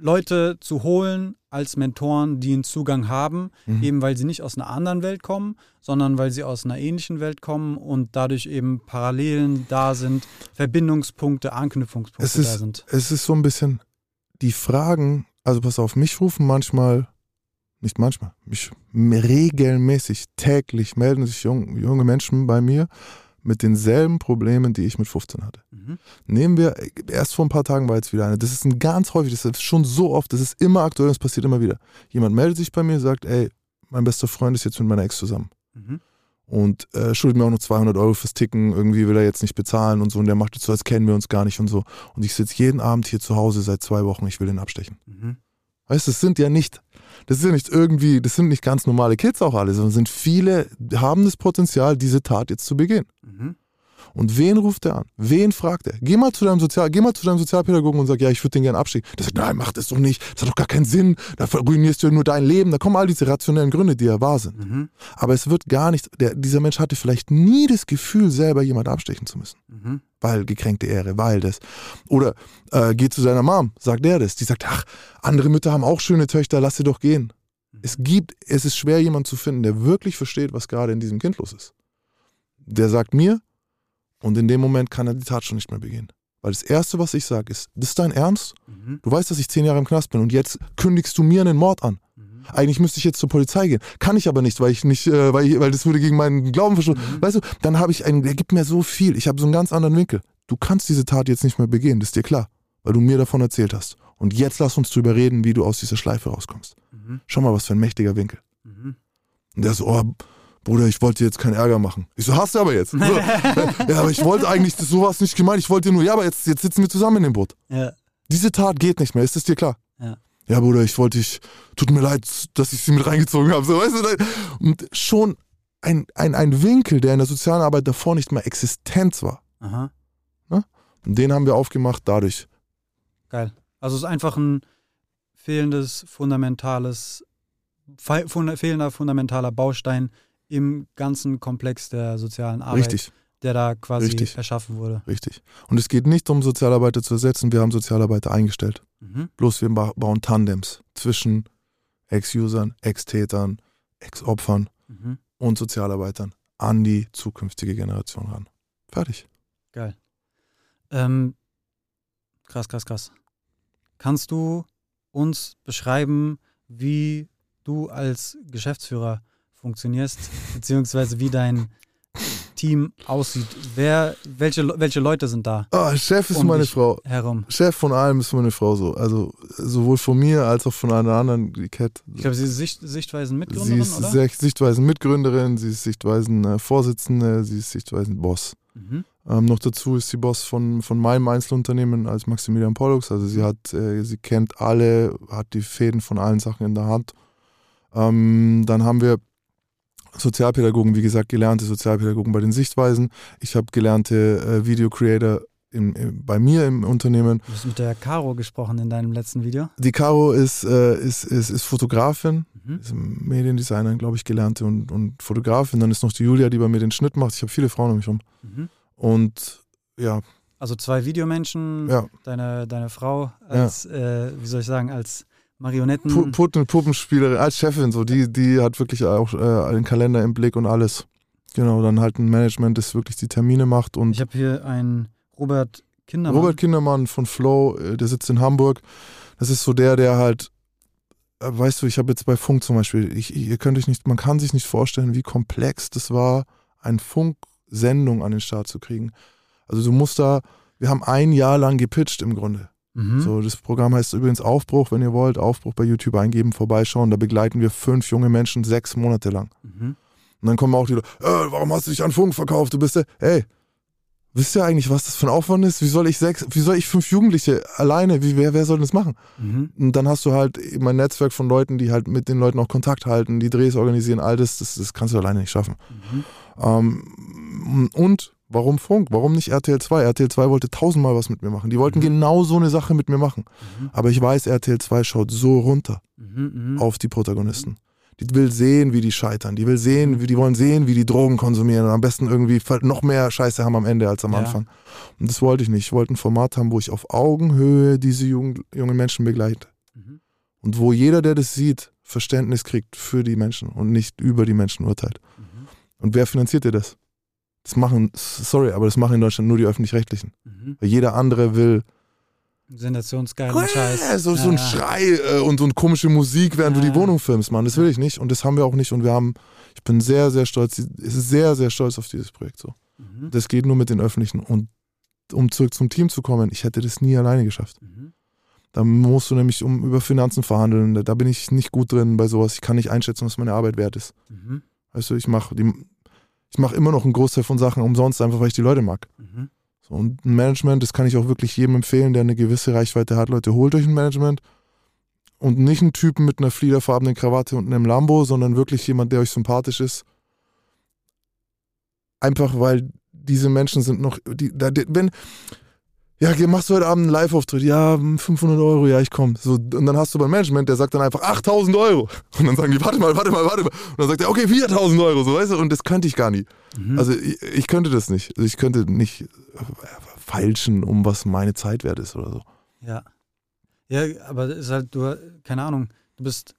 Leute zu holen als Mentoren, die einen Zugang haben, Mhm. eben weil sie nicht aus einer anderen Welt kommen, sondern weil sie aus einer ähnlichen Welt kommen und dadurch eben Parallelen da sind, Verbindungspunkte, Anknüpfungspunkte Es da ist, sind. es ist so ein bisschen, die Fragen, also pass auf, mich rufen manchmal, nicht manchmal, mich regelmäßig, täglich melden sich jung, junge Menschen bei mir mit denselben Problemen, die ich mit 15 hatte. Mhm. Nehmen wir, erst vor ein paar Tagen war jetzt wieder eine, das ist ein ganz häufig, das ist schon so oft, das ist immer aktuell, das passiert immer wieder. Jemand meldet sich bei mir, sagt, ey, mein bester Freund ist jetzt mit meiner Ex zusammen Mhm. und äh, schuldet mir auch noch 200 Euro fürs Ticken, irgendwie will er jetzt nicht bezahlen und so und der macht jetzt so, als kennen wir uns gar nicht und so. Und ich sitze jeden Abend hier zu Hause seit zwei Wochen, ich will den abstechen. Mhm. Weißt du, das sind ja nicht, das ist ja nicht irgendwie, das sind nicht ganz normale Kids auch alle, sondern sind viele, haben das Potenzial, diese Tat jetzt zu begehen. Mhm. Und wen ruft er an? Wen fragt er? Geh mal zu deinem, Sozial geh mal zu deinem Sozialpädagogen und sag, ja, ich würde den gerne abschicken. Der sagt, nein, mach das doch nicht. Das hat doch gar keinen Sinn. Da ruinierst du ja nur dein Leben. Da kommen all diese rationellen Gründe, die ja wahr sind. Mhm. Aber es wird gar nicht, der, dieser Mensch hatte vielleicht nie das Gefühl, selber jemand abstechen zu müssen. Mhm. Weil gekränkte Ehre, weil das. Oder äh, geht zu seiner Mom, sagt der das. Die sagt, ach, andere Mütter haben auch schöne Töchter, lass sie doch gehen. Es gibt, es ist schwer, jemanden zu finden, der wirklich versteht, was gerade in diesem Kind los ist. Der sagt mir, und in dem Moment kann er die Tat schon nicht mehr begehen. Weil das Erste, was ich sage, ist, das ist dein Ernst? Mhm. Du weißt, dass ich zehn Jahre im Knast bin und jetzt kündigst du mir einen Mord an. Mhm. Eigentlich müsste ich jetzt zur Polizei gehen. Kann ich aber nicht, weil ich nicht, äh, weil, ich, weil das würde gegen meinen Glauben verstoßen. Mhm. Weißt du, dann habe ich einen, der gibt mir so viel. Ich habe so einen ganz anderen Winkel. Du kannst diese Tat jetzt nicht mehr begehen, das ist dir klar, weil du mir davon erzählt hast. Und jetzt lass uns drüber reden, wie du aus dieser Schleife rauskommst. Mhm. Schau mal, was für ein mächtiger Winkel. Mhm. Und der so, oh, Bruder, ich wollte dir jetzt keinen Ärger machen. Ich so, hast du aber jetzt. So, ja, aber ich wollte eigentlich sowas nicht gemeint. Ich wollte dir nur, ja, aber jetzt, jetzt sitzen wir zusammen in dem Boot. Ja. Diese Tat geht nicht mehr, ist es dir klar? Ja. Ja, Bruder, ich wollte dich, tut mir leid, dass ich sie mit reingezogen habe. So, weißt du, und schon ein, ein, ein Winkel, der in der sozialen Arbeit davor nicht mehr Existenz war. Aha. Und den haben wir aufgemacht dadurch. Geil. Also es ist einfach ein fehlendes, fundamentales, fe- funda- fehlender fundamentaler Baustein im ganzen Komplex der sozialen Arbeit, Richtig, der da quasi Richtig. erschaffen wurde. richtig. Und es geht nicht um Sozialarbeiter zu ersetzen, wir haben Sozialarbeiter eingestellt. Mhm. Bloß wir ba- bauen Tandems zwischen Ex-Usern, Ex-Tätern, Ex-Opfern Mhm. und Sozialarbeitern an die zukünftige Generation ran. Fertig. Geil. Ähm, krass, krass, krass. Kannst du uns beschreiben, wie du als Geschäftsführer funktionierst, beziehungsweise wie dein Team aussieht? Wer, welche, welche Leute sind da Ah, Chef ist Um meine Frau. herum? Chef von allem ist meine Frau so. Also sowohl von mir als auch von einer anderen, die Cat. Ich glaube, sie ist Sicht, Sie Sichtweisen-Mitgründerin, ist oder? Sichtweisen-Mitgründerin, sie ist Sichtweisen-Vorsitzende, sie ist Sichtweisen-Boss. Mhm. Ähm, noch dazu ist sie Boss von, von meinem Einzelunternehmen als Maximilian Pollux. Also sie hat, äh, sie kennt alle, hat die Fäden von allen Sachen in der Hand. Ähm, dann haben wir Sozialpädagogen, wie gesagt, gelernte Sozialpädagogen bei den Sichtweisen. Ich habe gelernte äh, Video Creator im, im, bei mir im Unternehmen. Du hast mit der Caro gesprochen in deinem letzten Video. Die Caro ist, äh, ist, ist, ist Fotografin, Mhm. ist Mediendesignerin, glaube ich, gelernte und, und Fotografin. Dann ist noch die Julia, die bei mir den Schnitt macht. Ich habe viele Frauen um mich rum. Mhm. Und ja, Also zwei Videomenschen, ja. deine, deine Frau als, äh, wie soll ich sagen, als Marionetten. Pu- Puppen, Puppenspielerin, als Chefin, so, die, die hat wirklich auch äh, den Kalender im Blick und alles. Genau, dann halt ein Management, das wirklich die Termine macht. Und Ich habe hier einen Robert Kindermann. Robert Kindermann von Flow, äh, der sitzt in Hamburg. Das ist so der, der halt, äh, weißt du, ich habe jetzt bei Funk zum Beispiel, ich, ihr könnt euch nicht, man kann sich nicht vorstellen, wie komplex das war, eine Funksendung an den Start zu kriegen. Also du musst da, wir haben ein Jahr lang gepitcht im Grunde. Mhm. So, das Programm heißt übrigens Aufbruch, wenn ihr wollt, Aufbruch bei YouTube eingeben, vorbeischauen. Da begleiten wir fünf junge Menschen sechs Monate lang. Mhm. Und dann kommen auch die Leute, äh, warum hast du dich an Funk verkauft? Du bist der, ey, wisst ihr eigentlich, was das für ein Aufwand ist? Wie soll ich sechs, wie soll ich fünf Jugendliche alleine, wie, wer, wer soll das machen? Mhm. Und dann hast du halt eben ein Netzwerk von Leuten, die halt mit den Leuten auch Kontakt halten, die Drehs organisieren, all das, das, das kannst du alleine nicht schaffen. Mhm. Ähm, und warum Funk? Warum nicht RTL 2? RTL 2 wollte tausendmal was mit mir machen. Die wollten Mhm. genau so eine Sache mit mir machen. Mhm. Aber ich weiß, RTL 2 schaut so runter Mhm. Mhm. auf die Protagonisten. Die will sehen, wie die scheitern. Die will sehen, wie die wollen sehen, wie die Drogen konsumieren und am besten irgendwie noch mehr Scheiße haben am Ende als am Ja. Anfang. Und das wollte ich nicht. Ich wollte ein Format haben, wo ich auf Augenhöhe diese jungen, jungen Menschen begleite. Mhm. Und wo jeder, der das sieht, Verständnis kriegt für die Menschen und nicht über die Menschen urteilt. Mhm. Und wer finanziert dir das? Das machen, sorry, aber das machen in Deutschland nur die Öffentlich-Rechtlichen. Mhm. Weil jeder andere will Sensationsgeilen Scheiß. Äh, so, so Ja, ein ja. Schrei äh, und so eine komische Musik, während Ja, du die. Wohnung filmst, Mann. Das will ich nicht und das haben wir auch nicht und wir haben, ich bin sehr, sehr stolz, sehr, sehr stolz auf dieses Projekt so. Mhm. Das geht nur mit den Öffentlichen und um zurück zum Team zu kommen, ich hätte das nie alleine geschafft. Mhm. Da musst du nämlich um über Finanzen verhandeln, da, bin ich nicht gut drin bei sowas. Ich kann nicht einschätzen, was meine Arbeit wert ist. Mhm. Weißt du, ich mache ich mach immer noch einen Großteil von Sachen umsonst, einfach weil ich die Leute mag. Mhm. So, und ein Management, das kann ich auch wirklich jedem empfehlen, der eine gewisse Reichweite hat. Leute, holt euch ein Management und nicht einen Typen mit einer fliederfarbenen Krawatte und einem Lambo, sondern wirklich jemand, der euch sympathisch ist. Einfach weil diese Menschen sind noch, die, die, wenn, ja, machst du heute Abend einen Live-Auftritt? Ja, 500 Euro, ja, ich komme. So, und dann hast du beim Management, der sagt dann einfach 8000 Euro. Und dann sagen die, warte mal, warte mal, warte mal. Und dann sagt er, okay, 4000 Euro, so, weißt du, und das könnte ich gar nie. Mhm. Also, ich, ich könnte das nicht. Also, ich könnte nicht äh, feilschen, um was meine Zeit wert ist oder so. Ja. Ja, aber es ist halt, du, keine Ahnung, du bist.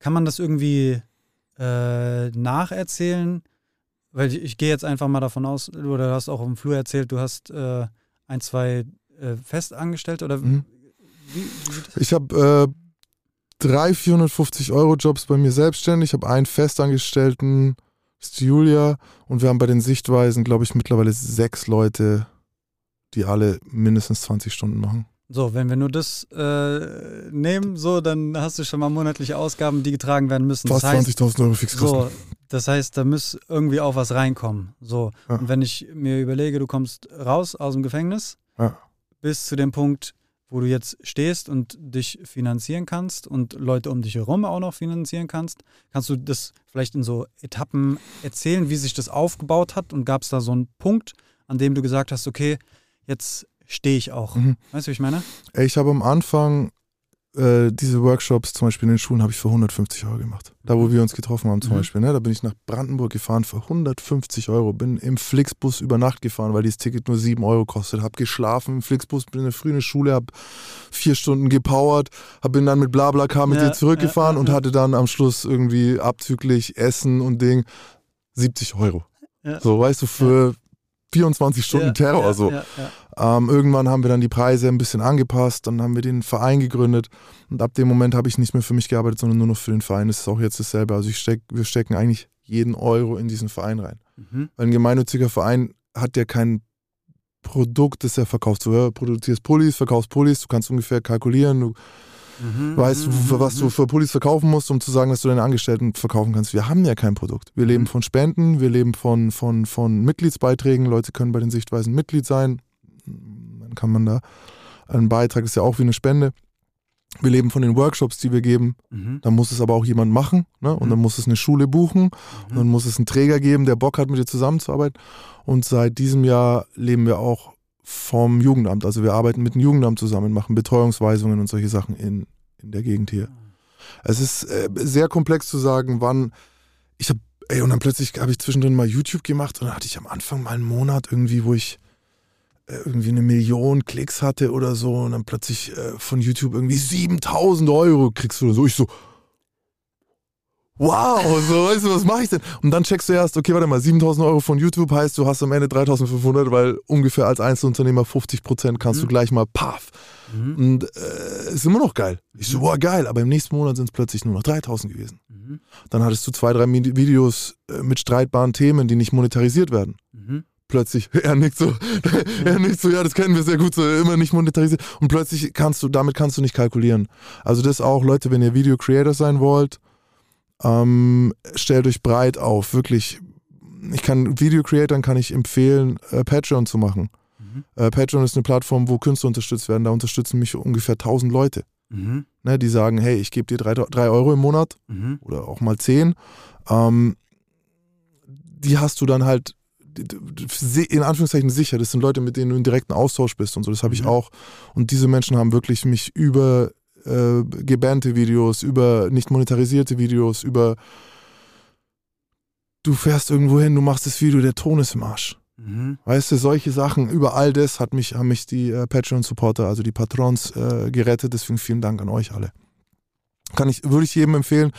Kann man das irgendwie äh, nacherzählen? Weil ich, ich gehe jetzt einfach mal davon aus, oder du hast auch im Flur erzählt, du hast äh, ein, zwei äh, Festangestellte oder Mhm. wie, wie? Ich habe äh, drei 450 Euro Jobs bei mir selbstständig. Ich habe einen Festangestellten, das ist Julia. Und wir haben bei den Sichtweisen, glaube ich, mittlerweile sechs Leute, die alle mindestens 20 Stunden machen. So, wenn wir nur das äh, nehmen, so, dann hast du schon mal monatliche Ausgaben, die getragen werden müssen. Fast das heißt, 20.000 Euro Fixkosten. So, das heißt, da muss irgendwie auch was reinkommen. So. Ja. Und wenn ich mir überlege, du kommst raus aus dem Gefängnis Ja. bis zu dem Punkt, wo du jetzt stehst und dich finanzieren kannst und Leute um dich herum auch noch finanzieren kannst, kannst du das vielleicht in so Etappen erzählen, wie sich das aufgebaut hat und gab es da so einen Punkt, an dem du gesagt hast, okay, jetzt stehe ich auch. Mhm. Weißt du, wie ich meine? Ich habe am Anfang äh, diese Workshops, zum Beispiel in den Schulen, habe ich für 150 Euro gemacht. Da, wo wir uns getroffen haben, zum Mhm. Beispiel. Ne? Da bin ich nach Brandenburg gefahren für 150 Euro. Bin im Flixbus über Nacht gefahren, weil dieses Ticket nur 7 Euro kostet. Hab geschlafen im Flixbus, bin in der frühen Schule, hab vier Stunden gepowert, hab bin dann mit Blablacar mit Ja, dir zurückgefahren ja, ja, und hatte dann am Schluss irgendwie abzüglich Essen und Ding 70 Euro. So, weißt du, für 24 Stunden Ja, Terror ja, so. Ja, ja. Ähm, irgendwann haben wir dann die Preise ein bisschen angepasst, dann haben wir den Verein gegründet und ab dem Moment habe ich nicht mehr für mich gearbeitet, sondern nur noch für den Verein. Das ist auch jetzt dasselbe. Also steck, wir stecken eigentlich jeden Euro in diesen Verein rein. Mhm. Weil ein gemeinnütziger Verein hat ja kein Produkt, das er verkauft. Du ja, produzierst Pullis, verkaufst Pullis, du kannst ungefähr kalkulieren, du Mhm. weißt, mhm, was du mhm. für Pullis verkaufen musst, um zu sagen, dass du deine Angestellten verkaufen kannst. Wir haben ja kein Produkt. Wir leben Mhm. von Spenden, wir leben von, von, von Mitgliedsbeiträgen. Leute können bei den Sichtweisen Mitglied sein. Dann kann man da ein Beitrag ist ja auch wie eine Spende. Wir leben von den Workshops, die wir geben. Mhm. Dann muss es aber auch jemand machen. Ne? Und Mhm. dann muss es eine Schule buchen. Und dann Mhm. muss es einen Träger geben, der Bock hat, mit dir zusammenzuarbeiten. Und seit diesem Jahr leben wir auch vom Jugendamt. Also wir arbeiten mit dem Jugendamt zusammen, machen Betreuungsweisungen und solche Sachen in, in der Gegend hier. Es ist äh, sehr komplex zu sagen, wann. Ich habe, ey, und dann plötzlich habe ich zwischendrin mal YouTube gemacht und dann hatte ich am Anfang mal einen Monat irgendwie, wo ich äh, irgendwie eine Million Klicks hatte oder so und dann plötzlich äh, von YouTube irgendwie 7000 Euro kriegst du oder so. Ich so, wow, so, weißt du, was mache ich denn? Und dann checkst du erst, okay, warte mal, 7000 Euro von YouTube heißt, du hast am Ende 3500, weil ungefähr als Einzelunternehmer 50 Prozent kannst Mhm. du gleich mal, paf. Mhm. Und äh, ist immer noch geil. Ich so, boah, geil, aber im nächsten Monat sind es plötzlich nur noch 3000 gewesen. Mhm. Dann hattest du zwei, drei Videos äh, mit streitbaren Themen, die nicht monetarisiert werden. Mhm. Plötzlich, er nickt so, er nickt so, ja, das kennen wir sehr gut, so immer nicht monetarisiert. Und plötzlich kannst du, damit kannst du nicht kalkulieren. Also das auch, Leute, wenn ihr Video Creator sein wollt, ähm, stellt euch breit auf, wirklich. Ich kann Video Creatoren kann ich empfehlen, äh, Patreon zu machen. Mhm. Äh, Patreon ist eine Plattform, wo Künstler unterstützt werden. Da unterstützen mich ungefähr 1000 Leute, Mhm. ne, die sagen, hey, ich gebe dir drei, drei Euro im Monat Mhm. oder auch mal 10. Ähm, die hast du dann halt in Anführungszeichen sicher. Das sind Leute, mit denen du in direkten Austausch bist und so. Das habe ich Mhm. auch. Und diese Menschen haben wirklich mich über äh, gebannte Videos, über nicht monetarisierte Videos, über du fährst irgendwo hin, du machst das Video, der Ton ist im Arsch. Mhm. Weißt du, solche Sachen, über all das hat mich, haben mich die äh, Patreon-Supporter, also die Patrons, äh, gerettet. Deswegen vielen Dank an euch alle. Kann ich, würde ich jedem empfehlen.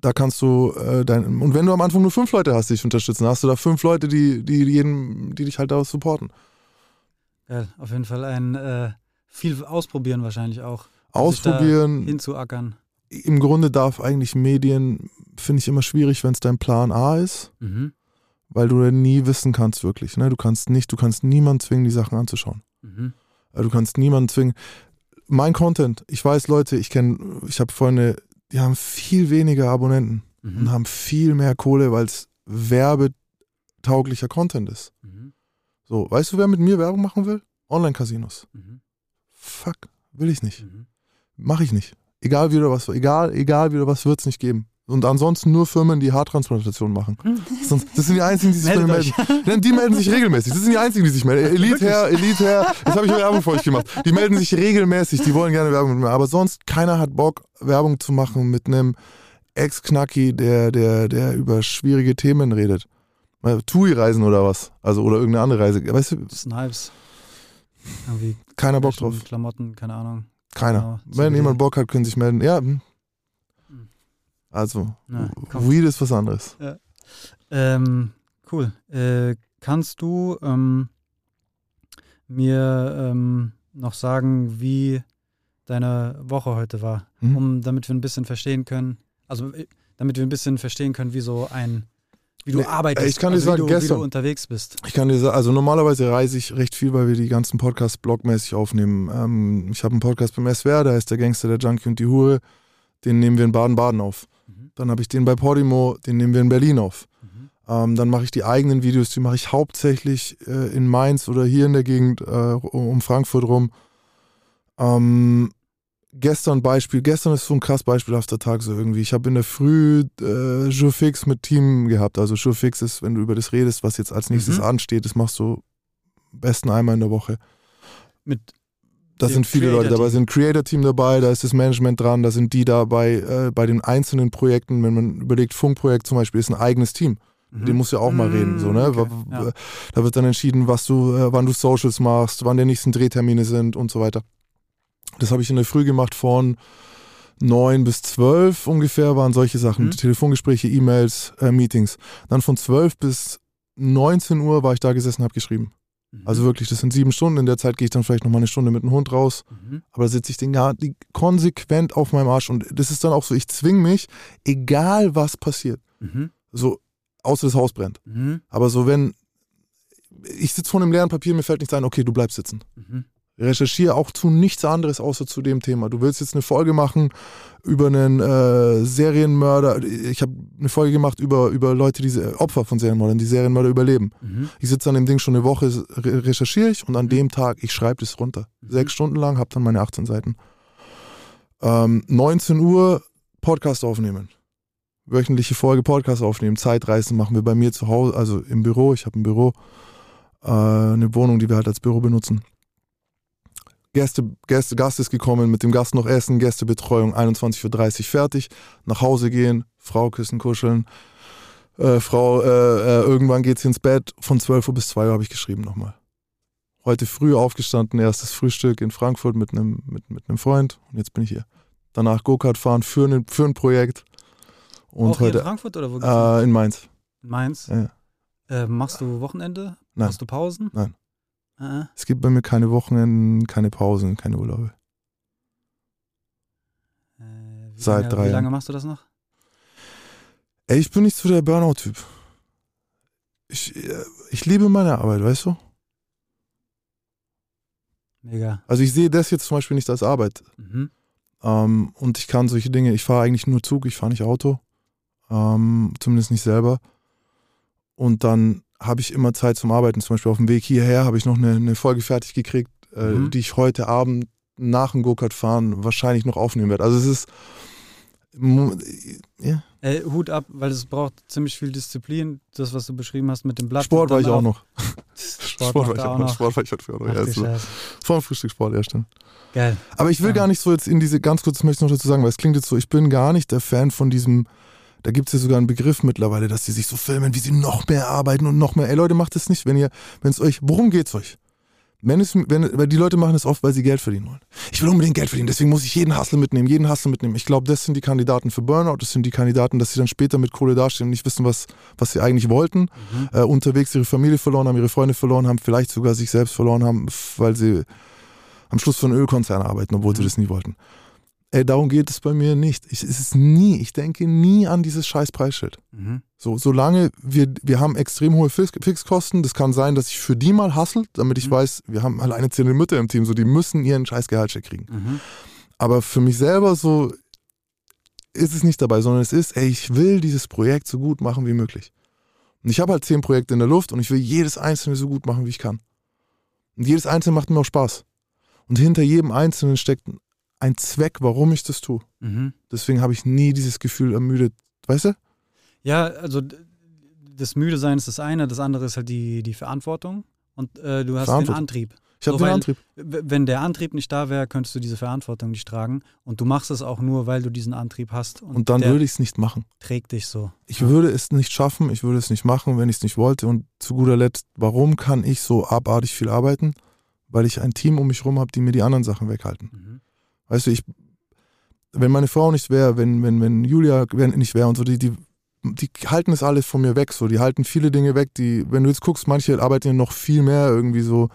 Da kannst du äh, dein, und wenn du am Anfang nur fünf Leute hast, die dich unterstützen, hast du da fünf Leute, die, die jeden, die dich halt da supporten. Geil, auf jeden Fall ein äh, viel ausprobieren wahrscheinlich auch. Ausprobieren. Hinzuackern. Im Grunde darf eigentlich Medien, finde ich immer schwierig, wenn es dein Plan A ist, Mhm. weil du nie wissen kannst wirklich. Ne? Du kannst nicht, du kannst niemanden zwingen, die Sachen anzuschauen. Mhm. Äh, Du kannst niemanden zwingen. Mein Content, ich weiß Leute, ich kenne, ich habe Freunde, die haben viel weniger Abonnenten und Mhm. haben viel mehr Kohle, weil es werbetauglicher Content ist. Mhm. So, weißt du, wer mit mir Werbung machen will? Online-Casinos. Mhm. Fuck, will ich nicht. Mache ich nicht. Egal wie oder was, egal, egal wie oder was, wird es nicht geben. Und ansonsten nur Firmen, die Haartransplantation machen. Sonst, das sind die einzigen, die sich melden. Denn die melden sich regelmäßig. Das sind die einzigen, die sich melden. Elite her, Elite her. Jetzt habe ich Werbung für euch gemacht. Die melden sich regelmäßig. Die wollen gerne Werbung mit mir. Aber sonst, keiner hat Bock, Werbung zu machen mit einem Ex-Knacki, der, der, der über schwierige Themen redet. Mal TUI-Reisen oder was? Also, oder irgendeine andere Reise. Weißt du, Das Hypes. Irgendwie keiner Bock drauf. Klamotten, keine Ahnung. Keiner. Genau, Wenn jemand Bock hat, können sich melden. Ja. hm. Hm. Also, Ja, komm. Weed ist was anderes. Ähm, cool. Äh, kannst du ähm, mir ähm, noch sagen, wie deine Woche heute war? Hm? Um, damit wir ein bisschen verstehen können, also äh, damit wir ein bisschen verstehen können, wie so ein, wie du Nee, arbeitest, ich kann dir also sagen, wie, du, wie gestern- du unterwegs bist. Ich kann dir sagen, also normalerweise reise ich recht viel, weil wir die ganzen Podcasts blogmäßig aufnehmen. Ähm, ich habe einen Podcast beim SWR, da heißt der Gangster, der Junkie und die Hure. Den nehmen wir in Baden-Baden auf. Mhm. Dann habe ich den bei Podimo, den nehmen wir in Berlin auf. Mhm. Ähm, dann mache ich die eigenen Videos, die mache ich hauptsächlich äh, in Mainz oder hier in der Gegend äh, um um Frankfurt rum. Ähm, gestern Beispiel, gestern ist so ein krass beispielhafter Tag so irgendwie. Ich habe in der Früh äh, Jour fix mit Team gehabt. Also Jour fix ist, wenn du über das redest, was jetzt als nächstes Mhm. ansteht, das machst du am besten einmal in der Woche. Mit Da sind viele Leute dabei, Creator-Team. sind Creator-Team dabei, da ist das Management dran, da sind die dabei äh, bei den einzelnen Projekten, wenn man überlegt, Funkprojekt zum Beispiel ist ein eigenes Team. Mit dem musst du ja auch mal Mm, reden. So, ne? okay, ja. Da wird dann entschieden, was du, äh, wann du Socials machst, wann die nächsten Drehtermine sind und so weiter. Das habe ich in der Früh gemacht von 9 bis 12 ungefähr waren solche Sachen. Mhm. Telefongespräche, E-Mails, äh, Meetings. Dann von 12 bis 19 Uhr war ich da gesessen, habe geschrieben. Mhm. Also wirklich, das sind sieben Stunden. In der Zeit gehe ich dann vielleicht noch mal eine Stunde mit dem Hund raus. Mhm. Aber da sitze ich den konsequent auf meinem Arsch. Und das ist dann auch so, ich zwinge mich, egal was passiert. Mhm. So, außer das Haus brennt. Mhm. Aber so, wenn ich sitze vor einem leeren Papier, mir fällt nichts ein, okay, du bleibst sitzen. Mhm. Recherchiere auch zu nichts anderes außer zu dem Thema. Du willst jetzt eine Folge machen über einen äh, Serienmörder. Ich habe eine Folge gemacht über, über Leute, die Opfer von Serienmördern, die Serienmörder überleben. Mhm. Ich sitze an dem Ding schon eine Woche, re recherchiere ich und an dem Tag, ich schreibe das runter. Mhm. Sechs Stunden lang, habe dann meine 18 Seiten. Ähm, 19 Uhr Podcast aufnehmen. Wöchentliche Folge Podcast aufnehmen. Zeitreisen machen wir bei mir zu Hause, also im Büro. Ich habe ein Büro, äh, eine Wohnung, die wir halt als Büro benutzen. Gäste, Gäste, Gast ist gekommen, mit dem Gast noch essen, Gästebetreuung, 21.30 Uhr fertig, nach Hause gehen, Frau küssen, kuscheln, äh, Frau, äh, äh, irgendwann geht's ins Bett, von 12 Uhr bis 2 Uhr habe ich geschrieben nochmal. Heute früh aufgestanden, erstes Frühstück in Frankfurt mit einem mit, mit Freund und jetzt bin ich hier. Danach Go-Kart fahren für, ein- für ein Projekt und Auch hier in heute Frankfurt oder wo geht's äh, in Mainz. In Mainz. Ja. Äh, machst du Wochenende? Nein. Machst du Pausen? Nein. Äh, Es gibt bei mir keine Wochenenden, keine Pausen, keine Urlaube. äh, wie Seit lange, drei Wie Jahren. lange machst du das noch? Ey, ich bin nicht so der Burnout-Typ. Ich, äh, ich liebe meine Arbeit, weißt du? Mega. Also ich sehe das jetzt zum Beispiel nicht als Arbeit. Mhm. Ähm, und ich kann solche Dinge, ich fahre eigentlich nur Zug, ich fahre nicht Auto. Ähm, zumindest nicht selber. Und dann habe ich immer Zeit zum Arbeiten. Zum Beispiel auf dem Weg hierher habe ich noch eine, eine Folge fertig gekriegt, äh, Mhm. die ich heute Abend nach dem Go-Kart fahren wahrscheinlich noch aufnehmen werde. Also es ist. Ja. Äh, Hut ab, weil es braucht ziemlich viel Disziplin. Das, was du beschrieben hast mit dem Blatt. Sport war ich auch noch. Sport, war ich auch noch. Sport war ich heute auch noch. Ja, so. Vor dem Frühstück Sport, ja, stimmt. Geil. Aber ich will Ja. gar nicht so jetzt in diese, ganz kurz das möchte ich noch dazu sagen, weil es klingt jetzt so, ich bin gar nicht der Fan von diesem, da gibt es ja sogar einen Begriff mittlerweile, dass die sich so filmen, wie sie noch mehr arbeiten und noch mehr. Ey Leute, macht das nicht, wenn ihr, wenn es euch, worum geht's euch? Wenn es, wenn, weil die Leute machen es oft, weil sie Geld verdienen wollen. Ich will unbedingt Geld verdienen, deswegen muss ich jeden Hustle mitnehmen, jeden Hustle mitnehmen. Ich glaube, das sind die Kandidaten für Burnout, das sind die Kandidaten, dass sie dann später mit Kohle dastehen und nicht wissen, was, was sie eigentlich wollten Mhm. äh, unterwegs ihre Familie verloren haben, ihre Freunde verloren haben, vielleicht sogar sich selbst verloren haben, weil sie am Schluss für einen Ölkonzern arbeiten, obwohl sie Mhm. das nie wollten. Ey, darum geht es bei mir nicht. Ich, es ist nie, ich denke nie an dieses scheiß Preisschild. Mhm. So, solange wir, wir haben extrem hohe Fix, Fixkosten, das kann sein, dass ich für die mal hustle, damit ich Mhm. weiß, wir haben alleinerziehende Mütter im Team, so die müssen ihren scheiß Gehaltscheck kriegen. Mhm. Aber für mich selber so ist es nicht dabei, sondern es ist, ey, ich will dieses Projekt so gut machen wie möglich. Und ich habe halt zehn Projekte in der Luft und ich will jedes einzelne so gut machen, wie ich kann. Und jedes einzelne macht mir auch Spaß. Und hinter jedem einzelnen steckt ein Zweck, warum ich das tue. Mhm. Deswegen habe ich nie dieses Gefühl ermüdet, weißt du? Ja, also das Müde sein ist das eine, das andere ist halt die, die Verantwortung und äh, du hast den. Antrieb. Ich habe So, den Antrieb. Wenn der Antrieb nicht da wäre, könntest du diese Verantwortung nicht tragen und du machst es auch nur, weil du diesen Antrieb hast und, Und dann würde ich es nicht machen. trägt dich so. Ich würde es nicht schaffen, ich würde es nicht machen, wenn ich es nicht wollte. Und zu guter Letzt, warum kann ich so abartig viel arbeiten? Weil ich ein Team um mich herum habe, die mir die anderen Sachen weghalten. Mhm. Weißt du, ich, wenn meine Frau nicht wäre, wenn, wenn, wenn Julia nicht wäre und so, die, die, die halten es alles von mir weg. So, die halten viele Dinge weg, die, wenn du jetzt guckst, manche arbeiten ja noch viel mehr irgendwie so.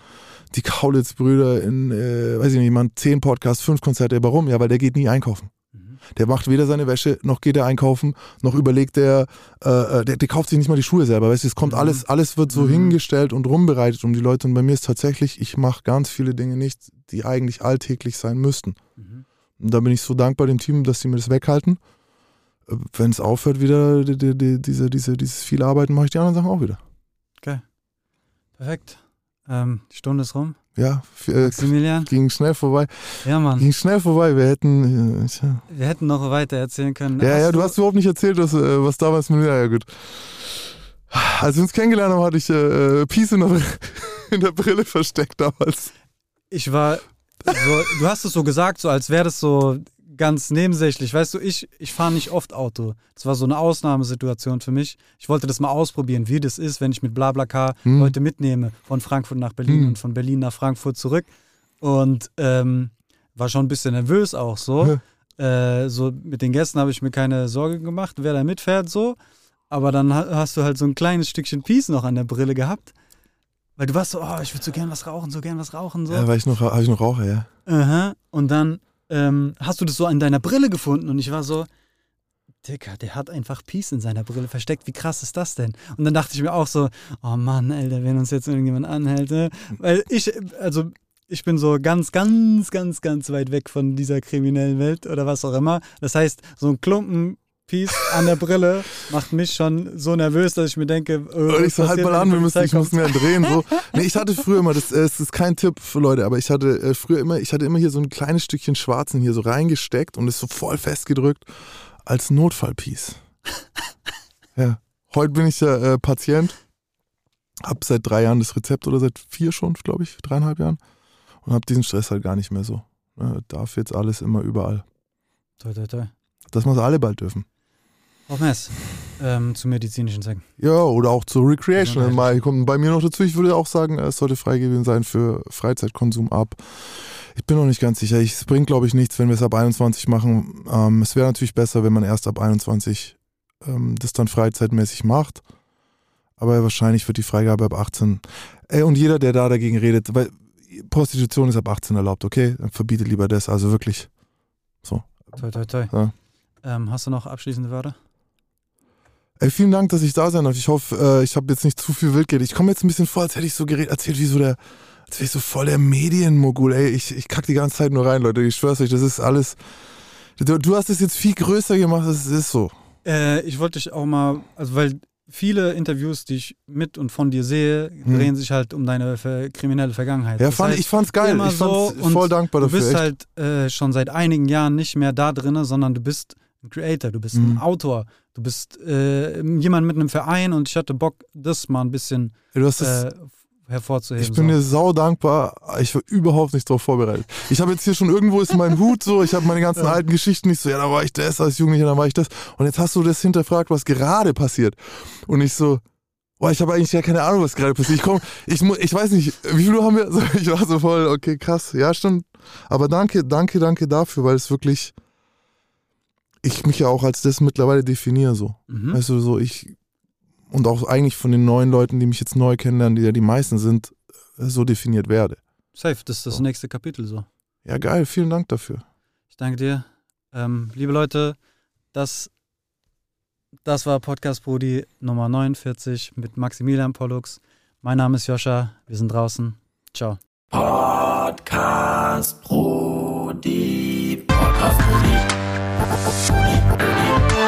Die Kaulitz-Brüder in, äh, weiß ich nicht, man zehn Podcasts, fünf Konzerte. Warum? Ja, weil der geht nie einkaufen. Der macht weder seine Wäsche, noch geht er einkaufen, noch überlegt er, äh, äh, der, der kauft sich nicht mal die Schuhe selber. Weißt du, es kommt Mhm. alles, alles wird so Mhm. hingestellt und rumbereitet um die Leute. Und bei mir ist tatsächlich, ich mache ganz viele Dinge nicht, die eigentlich alltäglich sein müssten. Mhm. Und da bin ich so dankbar dem Team, dass sie mir das weghalten. Wenn es aufhört, wieder die, die, die, diese, diese, dieses viel Arbeiten, mache ich die anderen Sachen auch wieder. Perfekt. Ähm, die Stunde ist rum. Ja, äh, Maximilian? ging schnell vorbei. Ja, Mann. Ging schnell vorbei. Wir hätten. Äh, tja. Wir hätten noch weiter erzählen können. ja, ja, du hast überhaupt nicht erzählt, was, äh, was damals mit mir. Ja, gut. Als wir uns kennengelernt haben, hatte ich äh, äh, Peace in der, in der Brille versteckt damals. Ich war so, du hast es so gesagt, so als wäre das so ganz nebensächlich. Weißt du, ich, ich fahre nicht oft Auto. Das war so eine Ausnahmesituation für mich. Ich wollte das mal ausprobieren, wie das ist, wenn ich mit BlaBlaCar Hm. Leute mitnehme, von Frankfurt nach Berlin Hm. und von Berlin nach Frankfurt zurück. Und ähm, war schon ein bisschen nervös auch so. äh, so mit den Gästen habe ich mir keine Sorge gemacht, wer da mitfährt so. Aber dann ha- hast du halt so ein kleines Stückchen Peace noch an der Brille gehabt. Weil du warst so, oh, ich würde so gern was rauchen, so gern was rauchen. So. Ja, weil ich noch, habe ich noch Raucher, ja. Aha. Und dann ähm, hast du das so an deiner Brille gefunden und ich war so, Dicker, der hat einfach Peace in seiner Brille versteckt. Wie krass ist das denn? Und dann dachte ich mir auch so, oh Mann, Alter, wenn uns jetzt irgendjemand anhält, ne? Weil ich, also ich bin so ganz, ganz, ganz, ganz weit weg von dieser kriminellen Welt oder was auch immer. Das heißt, so ein Klumpen Peace an der Brille macht mich schon so nervös, dass ich mir denke, äh, was ich so, halt mal an, wir müssen, ich muss mehr drehen. So. Nee, ich hatte früher immer, das, äh, es ist kein Tipp für Leute, aber ich hatte äh, früher immer, ich hatte immer hier so ein kleines Stückchen Schwarzen hier so reingesteckt und ist so voll festgedrückt als Notfallpiece. ja. Heute bin ich ja äh, Patient, hab seit drei Jahren das Rezept oder seit vier schon, glaube ich, dreieinhalb Jahren und hab diesen Stress halt gar nicht mehr so. Ne, darf jetzt alles immer überall. Toi, toi, toi. Dass wir es alle bald dürfen. Mess. Ähm, zu medizinischen Zwecken. Ja, oder auch zur Recreation. Gesundheit. Mal kommt bei mir noch dazu. Ich würde auch sagen, es sollte freigegeben sein für Freizeitkonsum ab. Ich bin noch nicht ganz sicher. Ich- Es bringt, glaube ich, nichts, wenn wir es ab 21 machen. Ähm, es wäre natürlich besser, wenn man erst ab 21 ähm, das dann freizeitmäßig macht. Aber wahrscheinlich wird die Freigabe ab 18. Ey, und jeder, der da dagegen redet, weil Prostitution ist ab 18 erlaubt, okay? Dann verbietet lieber das. Also wirklich. Toi, toi, toi. Ja. Ähm, hast du noch abschließende Wörter? Ey, vielen Dank, dass ich da sein darf. Ich hoffe, äh, ich habe jetzt nicht zu viel wild geredet. Ich komme jetzt ein bisschen vor, als hätte ich so geredet, erzählt wie so der, als wäre ich so voll der Medienmogul. Ey, ich, ich kack die ganze Zeit nur rein, Leute. Ich schwör's euch, das ist alles. Du, du hast es jetzt viel größer gemacht, das ist so. Äh, ich wollte dich auch mal, also weil viele Interviews, die ich mit und von dir sehe, Hm. drehen sich halt um deine kriminelle Vergangenheit. Ja, fand, heißt, ich fand's geil. immer Ich fand's so und voll dankbar du dafür. bist echt. halt äh, schon seit einigen Jahren nicht mehr da drinne, sondern du bist ein Creator, du bist ein Mhm. Autor, du bist äh, jemand mit einem Verein und ich hatte Bock, das mal ein bisschen du hast äh, hervorzuheben. ich bin so. dir sau dankbar. Ich war überhaupt nicht drauf vorbereitet. Ich habe jetzt hier schon irgendwo ist mein Hut so. Ich habe meine ganzen Ja. alten Geschichten nicht so. Ja, da war ich das als Jugendlicher, da war ich das. Und jetzt hast du das hinterfragt, was gerade passiert. Und ich so, boah, ich habe eigentlich ja keine Ahnung, was gerade passiert. Ich komm, ich ich weiß nicht, wie viel Uhr haben wir? Ich war so voll, okay, krass. Ja, stimmt. Aber danke, danke, danke dafür, weil es wirklich, ich mich ja auch als das mittlerweile definiere so. Mhm. Weißt du, so ich und auch eigentlich von den neuen Leuten, die mich jetzt neu kennenlernen, die ja die meisten sind, äh, so definiert werde. Safe, das ist das So. nächste Kapitel so. Ja, geil, vielen Dank dafür. Ich danke dir. Ähm, liebe Leute, das, das war Podcast Brudi Nummer 49 mit Maximilian Pollux. Mein Name ist Joscha. Wir sind draußen. Ciao. Podcast Brody. Thank you.